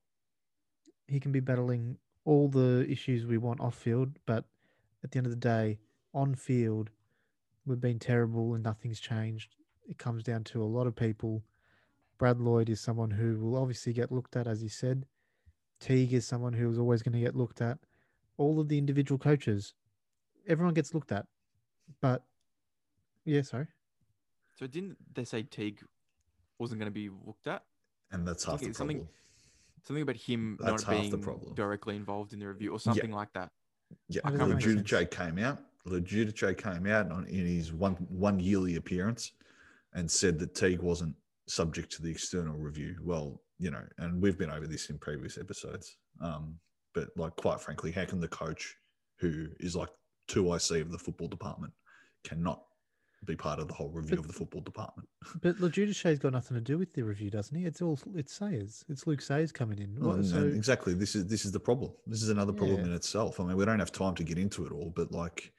he can be battling all the issues we want off field, but at the end of the day, on field, we've been terrible and nothing's changed. It comes down to a lot of people. Brad Lloyd is someone who will obviously get looked at, as he said. Teague is someone who is always going to get looked at. All of the individual coaches, everyone gets looked at. But yeah, sorry. So didn't they say Teague wasn't gonna be looked at? And that's half the something- problem. Something about him That's not half the being problem. directly involved in the review or something like that. Yeah, How does that make sense? Came out. LoGiudice came out on, in his one one yearly appearance and said that Teague wasn't subject to the external review. Well, you know, and we've been over this in previous episodes. Um, but like, quite frankly, how can the coach, who is like two IC of the football department, cannot be part of the whole review But- of the football department? But LoGiudice's got nothing to do with the review, doesn't he? It's all it's Sayers. It's Luke Sayers coming in. Well, so exactly. This is this is the problem. This is another problem Yeah. in itself. I mean, we don't have time to get into it all, but like,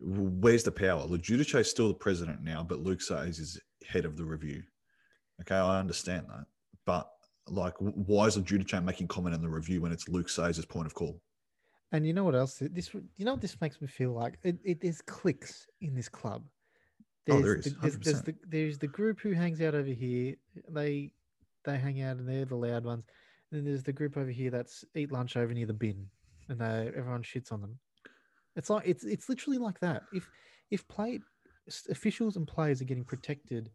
where's the power? Lejudice is still the president now, but Luke Sayers is head of the review. Okay, I understand that, but like, why is LoGiudice making comment in the review when it's Luke Sayers' point of call? And you know what else? This you know what this makes me feel like? It, it there's cliques in this club. Oh, There's is, the, there's, there's the there's the group who hangs out over here. They they hang out and they're the loud ones. And then there's the group over here that's eat lunch over near the bin, and they, everyone shits on them. It's like it's it's literally like that. If if play officials and players are getting protected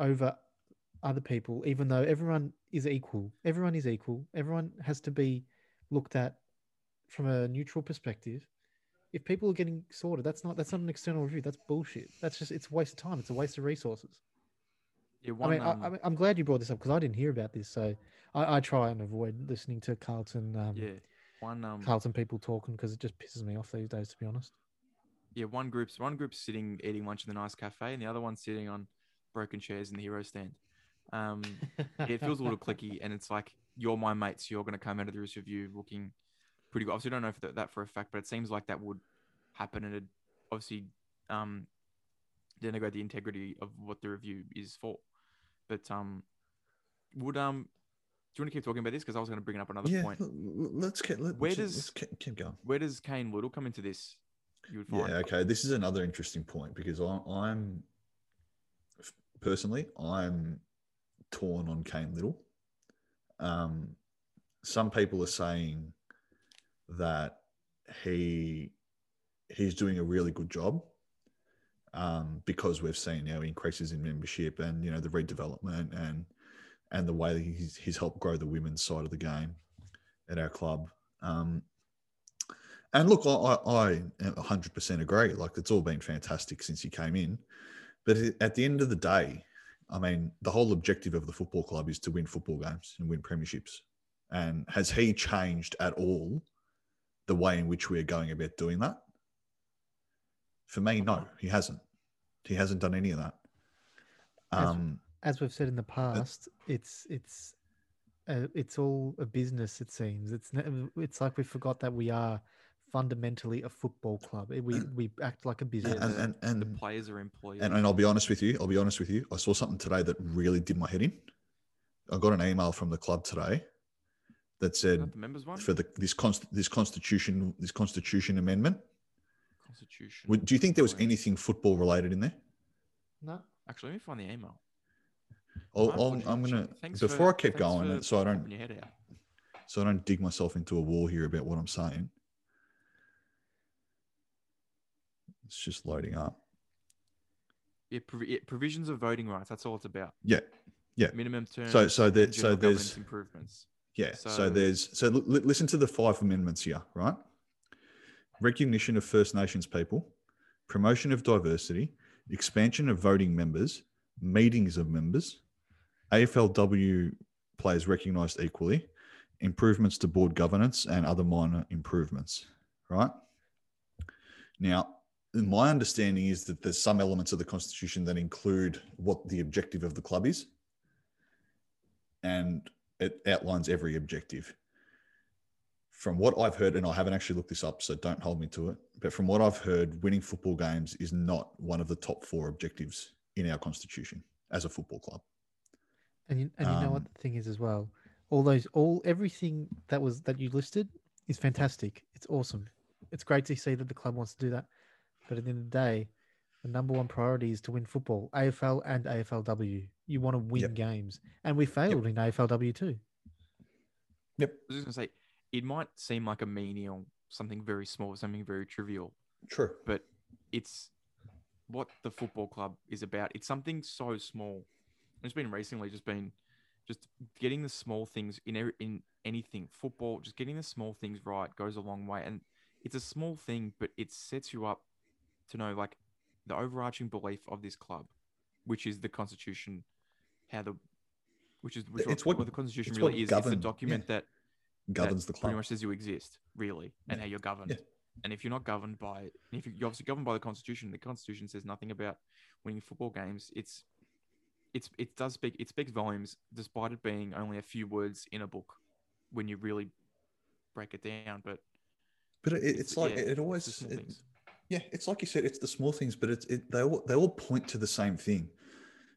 over other people, even though everyone is equal, everyone is equal. Everyone has to be looked at from a neutral perspective. If people are getting sorted, that's not that's not an external review. That's bullshit. That's just it's a waste of time. It's a waste of resources. Yeah, I mean, um, I, I'm glad you brought this up because I didn't hear about this. So I, I try and avoid listening to Carlton, um, yeah, one um, Carlton people talking because it just pisses me off these days, to be honest. yeah, one group's one group's sitting eating lunch in the nice cafe, and the other one's sitting on broken chairs in the hero stand. Um, it feels a little clicky, and it's like you're my mate, so you're going to come out of this review looking pretty good. Obviously, I don't know if that, that for a fact, but it seems like that would happen, and it obviously um, denigrate the integrity of what the review is for. But um, would um, do you want to keep talking about this? Because I was going to bring up another yeah, point. let's get. Let, Where let's does- keep, keep going? Where does Cain Liddle come into this? You would find. Yeah, okay. This is another interesting point because I, I'm personally I'm torn on Cain Liddle. Um, some people are saying that he he's doing a really good job um, because we've seen you increases in membership and you know the redevelopment and and the way that he's, he's helped grow the women's side of the game at our club. Um, and look, I, I, I 100% agree. Like it's all been fantastic since he came in. But at the end of the day, I mean, the whole objective of the football club is to win football games and win premierships. And has he changed at all the way in which we are going about doing that? For me, no, he hasn't. He hasn't done any of that. As- Um, As we've said in the past, it's it's uh, it's all a business. It seems it's it's like we forgot that we are fundamentally a football club. Eh, We we act like a business. and, and, and, the players are employees. And, and I'll be honest with you. I'll be honest with you. I saw something today that really did my head in. I got an email from the club today that said that the members one? for the this const, this constitution this constitution amendment. Constitution. Do you think there was anything football related in there? no, Actually, let me find the email. I'll, My I'll, apologies, I'm gonna Thanks before for- I keep going, so I don't your head out. so I don't dig myself into a wall here about what I'm saying. It's just loading up. Yeah, provi- yeah, provisions of voting rights. That's all it's about. Yeah, yeah. Minimum term. So so that so there's improvements. Yeah. So, So- there's so li- listen to the five amendments here, right? Recognition of First Nations people, promotion of diversity, expansion of voting members, meetings of members, AFLW players recognised equally, improvements to board governance, and other minor improvements, right? Now, my understanding is that there's some elements of the constitution that include what the objective of the club is, and it outlines every objective. From what I've heard, and I haven't actually looked this up, so don't hold me to it, but from what I've heard, winning football games is not one of the top four objectives in our constitution as a football club. and you, and you know what Um, the thing is as well. All those all everything that was that you listed is fantastic. It's awesome. It's great to see that the club wants to do that. But at the end of the day, the number one priority is to win football, AFL and AFLW. You want to win Yep. games, and we failed in AFLW too. Yep. I was just gonna say, it might seem like a menial, something very small, something very trivial, True. but it's what the football club is about. It's something so small. It's been recently just been just getting the small things in every, in anything football. Just getting the small things right goes a long way, and it's a small thing, but it sets you up to know like the overarching belief of this club, which is the constitution, how the which is which It's what, what- the constitution it's really is. It's the govern- document that Governs the that pretty club. much says you exist, really, and Yeah. how you're governed. Yeah. And if you're not governed by, and if you're obviously governed by the Constitution, the Constitution says nothing about winning football games. It's, it's, it does speak, it speaks volumes, despite it being only a few words in a book, when you really break it down. But But it, it's, like yeah, it always, it-. Yeah, it's like you said, it's the small things, but it's it, they all they all point to the same thing,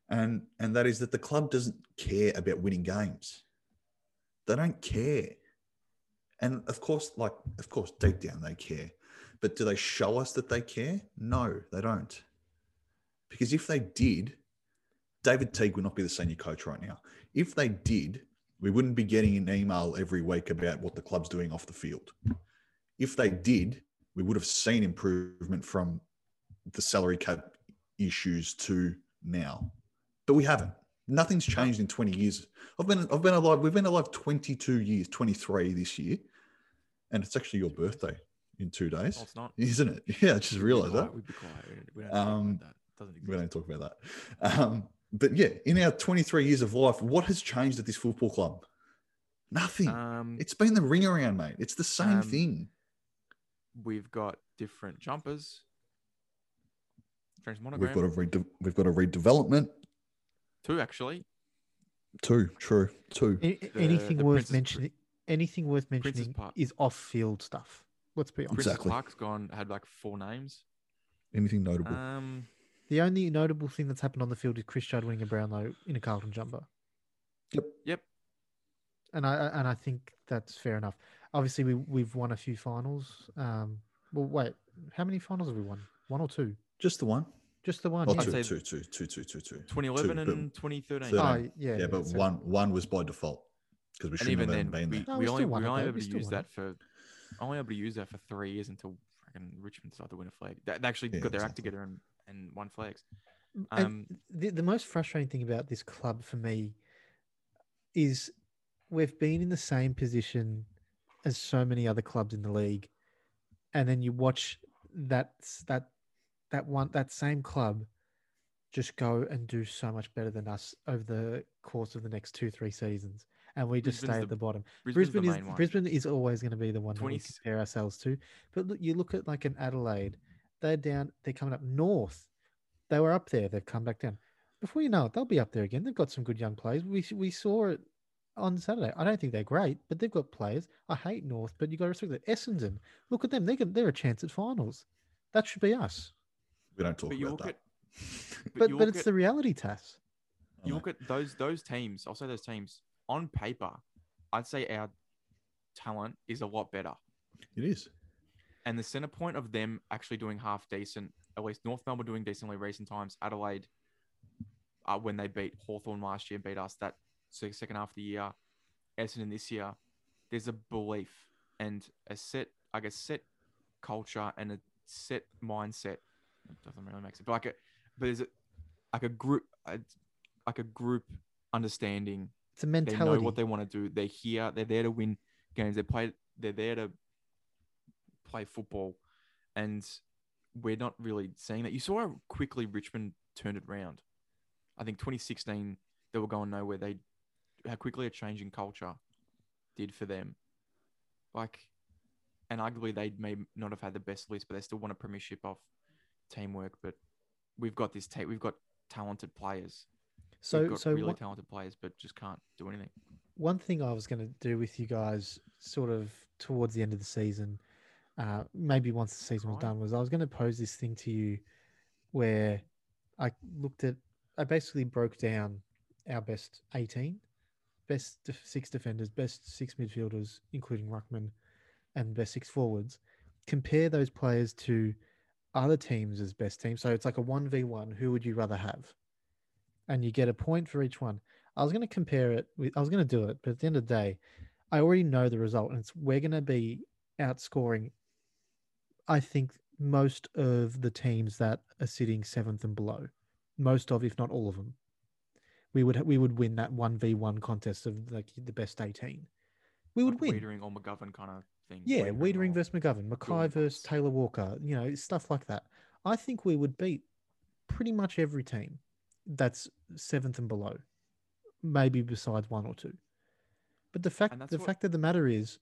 and and that is that the club doesn't care about winning games. They don't care, and of course, like of course, deep down they care, but do they show us that they care? No, they don't. Because if they did, David Teague would not be the senior coach right now. If they did, we wouldn't be getting an email every week about what the club's doing off the field. If they did, we would have seen improvement from the salary cap issues to now. But we haven't. Nothing's changed in 20 years. I've been I've been alive. We've been alive 22 years, 23 this year. And it's actually your birthday in two days. Oh, it's not. Isn't it? Yeah, I just realized that. We'd be quiet. We don't talk about Um, that. Doesn't We don't talk about that. Um, But yeah, in our 23 years of life, what has changed at this football club? Nothing. Um, it's been the ring around, mate. It's the same Um, thing. We've got different jumpers. Strange We've got a rede- we've got a redevelopment. Two actually. Two, true, two. A- The- anything the worth Princess Pri- mentioning, anything worth mentioning is off-field stuff. Let's be honest. Princes Exactly. Park's gone had like four names. Anything notable? Um, The only notable thing that's happened on the field is Chris Judd winning a Brownlow in a Carlton jumper, yep. yep. and I and I think that's fair enough. Obviously, we we've won a few finals. Um, well, wait, how many finals have we won? One or two? Just the one. Just the one. Oh, yeah. two, say- two, two, two, two, two, two. 2011 Two, but- and 2013. Thirteen. Oh, yeah, yeah, but so- one one was by default because we and shouldn't even have then, even been we, there. No, we we only still won we only able We to use that for only able to use that for three years until fucking Richmond started to win a flag. They, they actually Yeah, got their act together and, and won flags. And Um, the, the most frustrating thing about this club for me is we've been in the same position as so many other clubs in the league, and then you watch that that that one that same club just go and do so much better than us over the course of the next two three seasons, and we just Brisbane's stay at the bottom. Brisbane's Brisbane the is one. Brisbane is always going to be the one that we 20 compare ourselves to. But look, you look at like an Adelaide, they're down, they're coming up north. They were up there, they've come back down. Before you know it, they'll be up there again. They've got some good young players. We we saw it on Saturday. I don't think they're great, but they've got players. I hate North, but you got to respect that. Essendon, look at them. They can, they're a chance at finals. That should be us. We don't talk but about that. at But you but, it's at, the reality, Tass. You look at those those teams. I'll say those teams on paper. I'd say our talent is a lot better. it is. And the center point of them actually doing half decent, at least North Melbourne doing decently recent times, Adelaide, uh, when they beat Hawthorn last year and beat us that se- second half of the year, Essendon this year, there's a belief and a set, I guess, set culture and a set mindset. It doesn't really make sense, but like a, but there's a, like a group, a, like a group understanding It's a mentality. they know what they want to do. They're here. They're there to win games. They play. They're there to play football, and we're not really seeing that. You saw how quickly Richmond turned it around. I think 2016 they were going nowhere. They how quickly a change in culture did for them. Like, and arguably they may not have had the best list, but they still won a premiership off teamwork. But we've got this tape. We've got talented players. We've so got so really what- talented players, but just can't do anything. one thing I was going to do with you guys, sort of towards the end of the season, uh, maybe once the season was Right. done, was I was going to pose this thing to you, where I looked at, I basically broke down our best eighteen, best six defenders, best six midfielders, including Ruckman, and best six forwards. Compare those players to other teams as best teams. So it's like a one v one. Who would you rather have? And you get a point for each one. I was going to compare it with, I was going to do it, but at the end of the day, I already know the result, and it's we're going to be outscoring, I think, most of the teams that are sitting seventh and below, most of, if not all of them. We would we would win that one v one contest of like the best eighteen. We would like win. Weitering or McGovern kind of thing. Yeah, Weitering versus McGovern, McKay versus Taylor Walker, you know, stuff like that. I think we would beat pretty much every team that's seventh and below, maybe besides one or two. But the fact the what- fact of the matter is,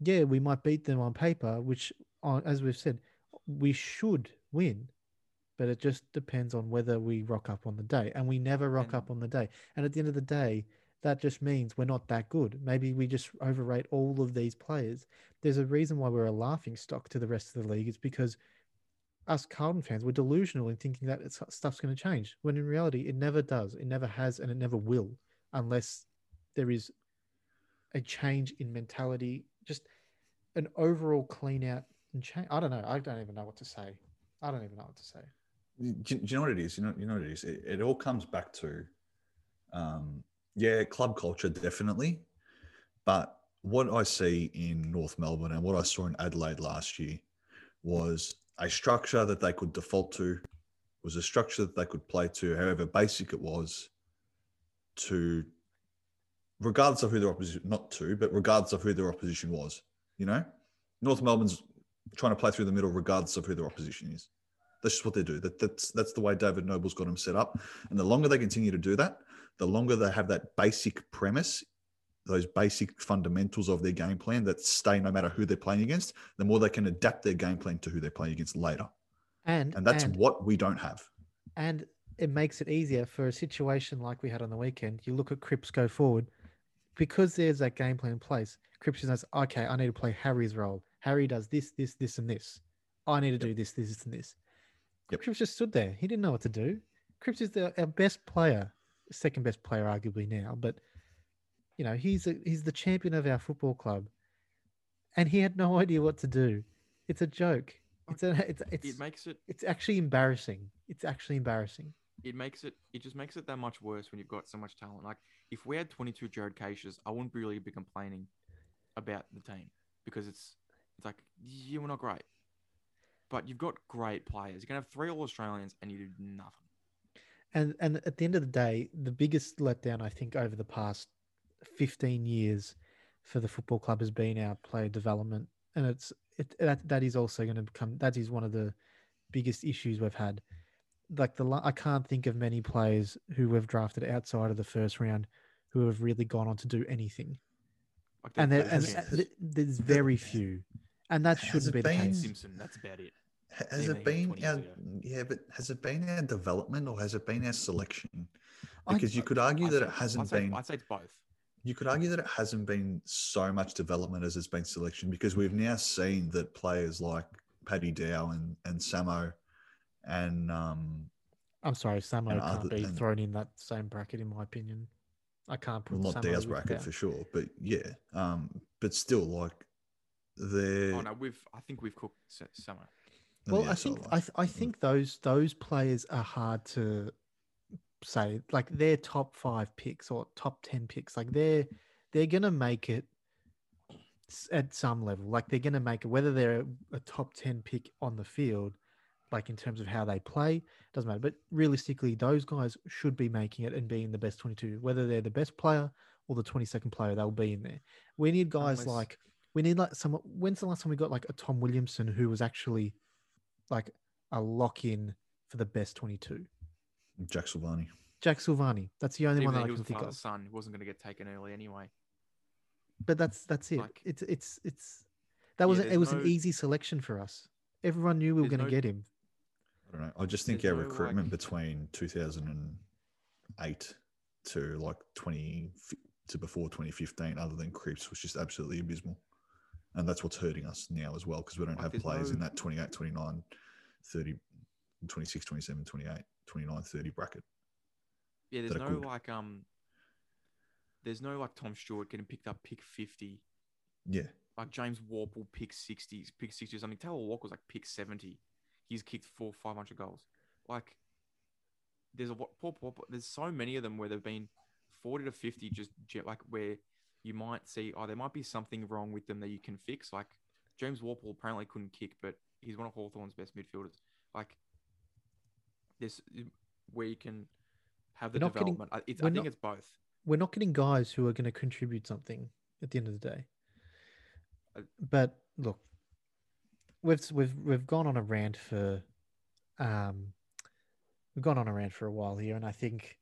yeah, we might beat them on paper, which, on, as we've said, we should win. But it just depends on whether we rock up on the day, and we never rock And- up mm. on the day. And at the end of the day, that just means we're not that good. Maybe we just overrate all of these players. There's a reason why we're a laughing stock to the rest of the league. It's because us Carlton fans were delusional in thinking that it's, stuff's going to change, when in reality, it never does. It never has, and it never will, unless there is a change in mentality, just an overall clean out and change. I don't know. I don't even know what to say. I don't even know what to say. Do, you know what it is? You know, you know what it is. It, it all comes back to, um, yeah, club culture definitely, but what I see in North Melbourne and what I saw in Adelaide last year was a structure that they could default to, was a structure that they could play to, however basic it was, to, regardless of who their opposition, not to, but regardless of who their opposition was. You know, North Melbourne's trying to play through the middle, regardless of who their opposition is That's just what they do. That that's that's the way David Noble's got them set up. And the longer they continue to do that, the longer they have that basic premise, those basic fundamentals of their game plan that stay no matter who they're playing against, the more they can adapt their game plan to who they're playing against later. And And that's and, what we don't have. and it makes it easier for a situation like we had on the weekend. You look at Cripps go forward because there's that game plan in place. Cripps knows, okay, I need to play Harry's role. Harry does this, this, this, and this. I need to do this, this, and this. Yep. Cripps just stood there. He didn't know what to do. Cripps is the, our best player, second best player, arguably now, but you know he's a, he's the champion of our football club, and he had no idea what to do. It's a joke. It's a it's it's it makes it it's actually embarrassing. It's actually embarrassing. it makes it it just makes it that much worse when you've got so much talent. Like if we had 22 Jaryd Cachias, I wouldn't really be complaining about the team because it's it's like yeah, we're not great, but you've got great players. You're gonna have three All Australians and you do nothing. And and at the end of the day, the biggest letdown I think over the past 15 years for the football club has been our player development, and it's it that that is also going to become that is one of the biggest issues we've had. Like the I can't think of many players who we've drafted outside of the first round who have really gone on to do anything, Like and there, and that's has- it. th- there's very few, and that shouldn't it be the been- case. Simpson, that's about it. Ha- Has it been 20 our yeah, but has it been our development or has it been our selection? I- Because you could argue I'd that say- it hasn't I'd say, been I'd say it's both. you could argue that it hasn't been so much development as it's been selection because we've now seen that players like Paddy Dow and, and Samo and um I'm sorry, Samo can't other- be and- thrown in that same bracket, in my opinion. I can't put well not Samo Dow's bracket Dow. for sure, but yeah. Um but still like they're Oh no, we've I think we've cooked Samo. Well, yeah, I think I, th- I think those those players are hard to say. Like they're top five picks or top ten picks. Like they're they're gonna make it at some level. Like they're gonna make it whether they're a top ten pick on the field, like in terms of how they play, doesn't matter. But realistically, those guys should be making it and being the best twenty-two. Whether they're the best player or the twenty-second player, they'll be in there. We need guys Unless- like we need like someone. When's the last time we got like a Tom Williamson who was actually like a lock in for the best 22. Jack Silvagni. Jack Silvagni. That's the only Even one that I can think father's of. son, he wasn't going to get taken early anyway. But that's that's it. Like- it's it's it's that was Yeah, a- it was no- an easy selection for us. Everyone knew we were going to no- get him. I don't know. I just think There's our no, recruitment like- between 2008 to like 20 to before 2015, other than Cripps, was just absolutely abysmal. And that's what's hurting us now as well because we don't have players in that 28, 29, 30, 26, 27, 28, 29, 30 bracket. Yeah, there's no good. like um, there's no like Tom Stewart getting picked up pick 50. Yeah. Like James Worpel pick 60, pick 60 or something. Taylor Walker was like pick 70. He's kicked four, 500 goals. Like, there's a what poor, poor, poor- there's so many of them where they've been 40 to 50, just like where you might see, oh, there might be something wrong with them that you can fix. Like, James Worpel apparently couldn't kick, but he's one of Hawthorn's best midfielders. Like, this where you can have the We're getting- development. I, it's, I think not- it's both. We're not getting guys who are going to contribute something at the end of the day. But look, we've we've we've gone on a rant for um we've gone on a rant for a while here and I think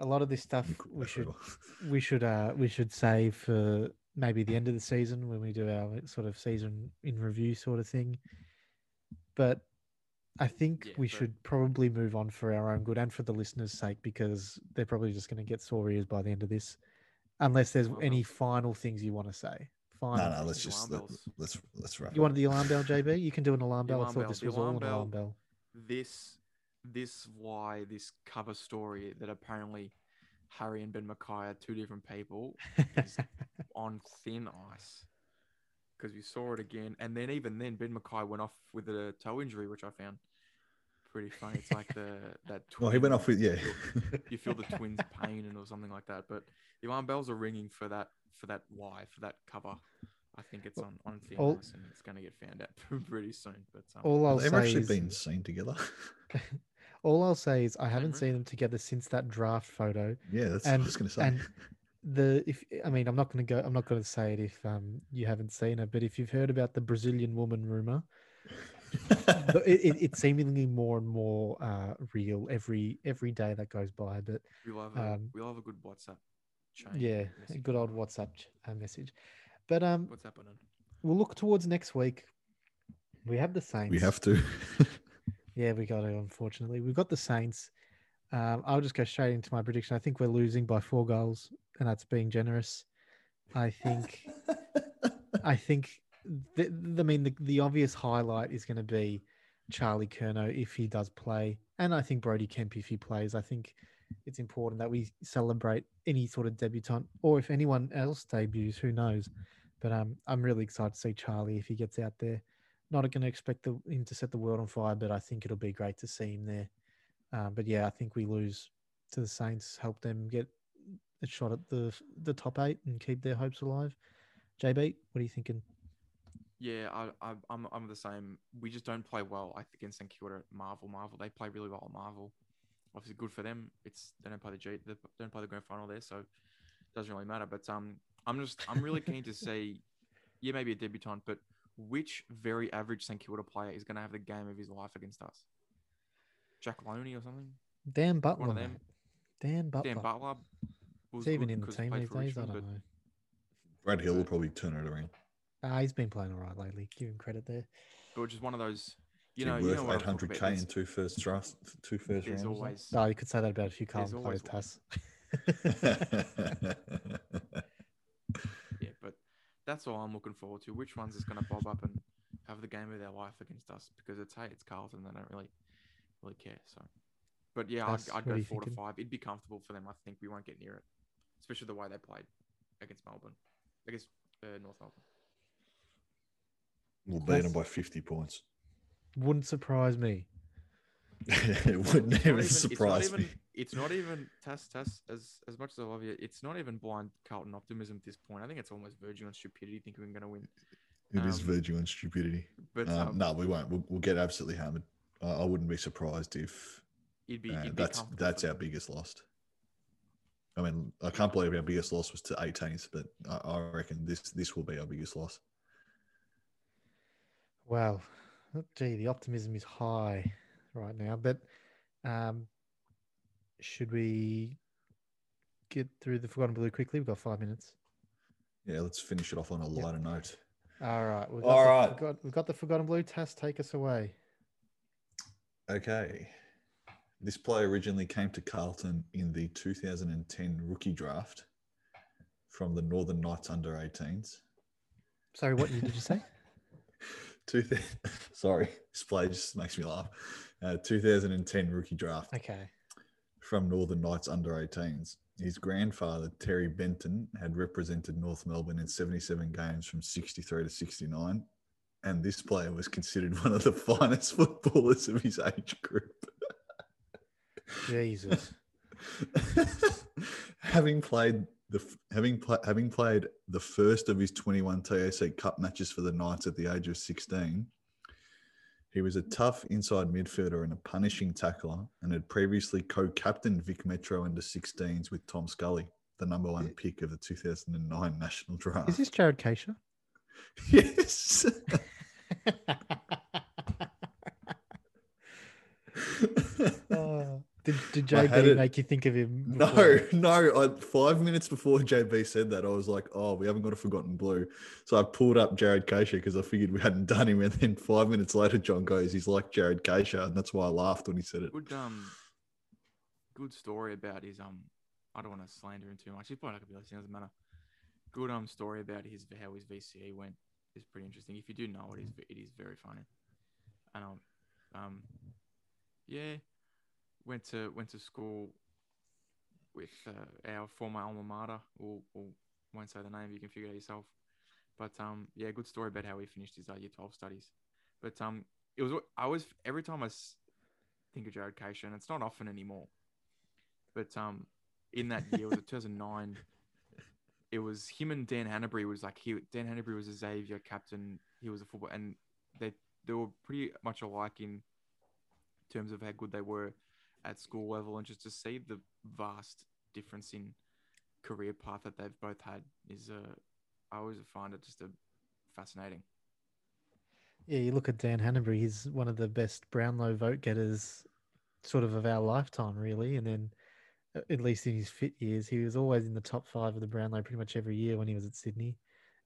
a lot of this stuff we could we go should forever. we should uh we should save for maybe the end of the season when we do our sort of season in review sort of thing. But I think Yeah, we but- should probably move on for our own good and for the listeners' sake because they're probably just going to get sore ears by the end of this, unless there's Well, any well. final things you want to say. Final. No, no, let's just let, bells. let's let's wrap. You it wanted the alarm bell, JB? You can do an alarm The bell. I alarm thought bell, this the was all an bell. alarm bell. this this why this cover story that apparently Harry and Ben McKay are two different people is on thin ice because we saw it again, and then even then Ben McKay went off with a toe injury, which I found pretty funny. It's like the that. Well, he went off with yeah. You feel, you feel the twins' pain and or something like that, but the alarm bells are ringing for that for that why for that cover. I think it's on on thin all- ice and it's going to get found out pretty soon. But um, all I'll They've actually is, been seen together. All I'll say is I haven't Cameron? seen them together since that draft photo. yeah, that's And- what I was going to say. and the if I mean I'm not going to go I'm not going to say it if um you haven't seen it, but if you've heard about the Brazilian woman rumor, it, it, it's seemingly more and more uh, real every every day that goes by. But We'll have a, Um, have a good WhatsApp chain. yeah, a message good old. WhatsApp uh, message. But um, What's happening? we'll look towards next week. We have the Saints. we have to. Yeah, we got it. Unfortunately, we've got the Saints. Um, I'll just go straight into my prediction. I think we're losing by four goals, and that's being generous. I think. I think. The, the- I mean, the, the obvious highlight is going to be Charlie Curnow if he does play, and I think Brodie Kemp if he plays. I think it's important that we celebrate any sort of debutant, or if anyone else debuts, who knows. But um, I'm really excited to see Charlie if he gets out there not going to expect the, him to set the world on fire, but I think it'll be great to see him there. Um, but yeah, I think we lose to the Saints, help them get a shot at the the top eight and keep their hopes alive. JB, what are you thinking? Yeah, I, I, I'm, I'm the same. We just don't play well I think, against St Kilda. Marvel, Marvel. They play really well at Marvel. Obviously, good for them. It's they don't play the G, they don't play the grand final there, so it doesn't really matter. But um, I'm just, I'm really keen to see. Yeah, maybe a debutant, but which very average St Kilda player is going to have the game of his life against us? Jack Lonie or something? Dan Butler. One of them. mate. Dan Butler. Dan Butler. Was Is he even in the team these for days? I don't but- know. Brad Hill will probably turn it around. Ah, he's been playing all right lately. Give him credit there. But just one of those, you Is know, he you worth know what I'm talking 800k about. in two first trust, two first There's rounds. always, Oh, you could say that about a few There's Carlton always players, one. Tass. yeah, but that's all I'm looking forward to. Which one's is going to bob up and have the game of their life against us? Because it's hey, it's Carlton. They don't really, really care. So, but yeah, I'd, I'd go you four to five. It'd be comfortable for them. I think we won't get near it, especially the way they played against Melbourne, against uh, North Melbourne. We'll beat them by 50 points. Wouldn't surprise me. it wouldn't never even- surprise it's not me. Even, it's not even Tass Tass as as much as I love you. It's not even blind Carlton optimism at this point. I think it's almost verging on stupidity thinking we're going to win. It is um, verging on stupidity. But Um, um, no, we won't. We'll, we'll get absolutely hammered. I, I wouldn't be surprised if it'd be, uh, it'd be that's comfortable that's our biggest loss. I mean, I can't believe our biggest loss was to 18th, but I, I reckon this this will be our biggest loss. Wow. Gee, the optimism is high right now. But um, should we get through the Forgotten Blue quickly? We've got five minutes. Yeah, let's finish it off on a Yep. lighter note. All right. We've got All the right. Forgot- we've got the Forgotten Blue. test. take us away. Okay. This player originally came to Carlton in the 2010 rookie draft from the Northern Knights under 18s. Sorry, what did you say? Two th- Sorry, this play just makes me laugh. Uh, 2010 rookie draft Okay. From Northern Knights under 18s. His grandfather, Terry Benton, had represented North Melbourne in 77 games from 63 to 69. And this player was considered one of the finest footballers of his age group. Jesus. having played the having having played the first of his 21 TAC Cup matches for the Knights at the age of 16, he was a tough inside midfielder and a punishing tackler, and had previously co-captained Vic Metro under 16s with Tom Scully, the number one pick of the 2009 national draft. Is this Jaryd Cachia? yes. Oh, did, did JB it- make you think of him? No, before? no. I, five minutes before JB said that, I was like, "Oh, we haven't got a forgotten blue." So I pulled up Jaryd Cachia because I figured we hadn't done him. And then five minutes later, John goes, "He's like Jaryd Cachia," and that's why I laughed when he said it. Good um, good story about his um. I don't want to slander him too much. He's probably not gonna be listening. Doesn't matter. Good um story about his how his VCE went is pretty interesting. If you do know it, is it is very funny. And um, um, yeah, went to went to school with uh, our former alma mater. We'll, we'll won't say the name. You can figure it out yourself. But um, yeah, good story about how he finished his uh, year twelve studies. But um, it was I was every time I think of Jared and it's not often anymore. But um, in that year, it was 2009. It was him and Dan Hannebery was like he Dan Hannebery was a Xavier captain. He was a football, and they they were pretty much alike in terms of how good they were at school level, and just to see the vast difference in career path that they've both had is uh, I always find it just a fascinating. Yeah, you look at Dan Hannebery, he's one of the best Brownlow vote getters sort of of our lifetime, really. And then, uh, at least in his fit years, he was always in the top five of the Brownlow pretty much every year when he was at Sydney.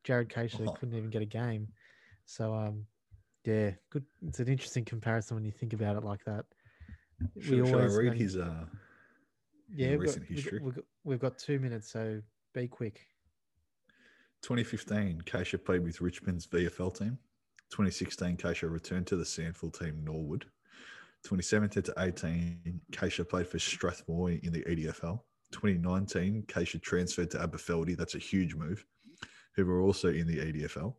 Jaryd Cachia Oh. couldn't even get a game. So, um, yeah, good. It's an interesting comparison when you think about it like that. Should, should I read um, his uh yeah, we've recent got- history? We've got, we've got two minutes, so be quick. 2015, Cachia played with Richmond's VFL team. 2016, Cachia returned to the SANFL team Norwood. 2017 to 18, Cachia played for Strathmore in the EDFL. 2019, Cachia transferred to Aberfeldy. That's a huge move. Who were also in the EDFL.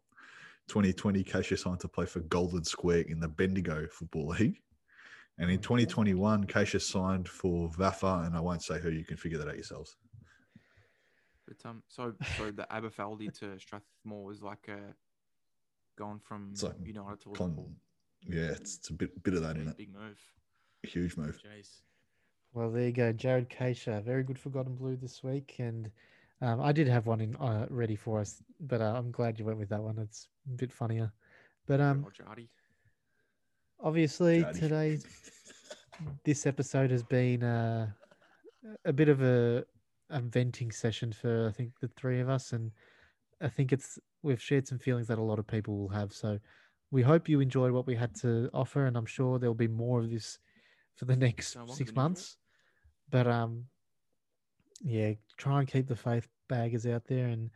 2020, Cachia signed to play for Golden Square in the Bendigo Football League. And in 2021, Cachia signed for Vafa, and I won't say who. You can figure that out yourselves. But um, so so the Aberfeldy to Strathmore was like a going from It's like United to Con- Liverpool. yeah, it's, it's a bit bit of that in it. big move. Huge move. Jeez. Well, there you go, Jaryd Cachia, very good Forgotten Blue this week, and um, I did have one in uh, ready for us, but uh, I'm glad you went with that one. It's a bit funnier. But um, Roger Huddy. Obviously Daddy. today, this episode has been uh, a bit of a, a venting session for I think the three of us, and I think it's we've shared some feelings that a lot of people will have. So we hope you enjoyed what we had to offer, and I'm sure there'll be more of this for the next six the new year? months. But um, yeah, try and keep the faith baggers out there, and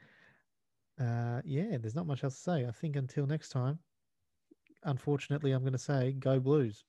uh, yeah, there's not much else to say. I think until next time, unfortunately, I'm going to say go Blues.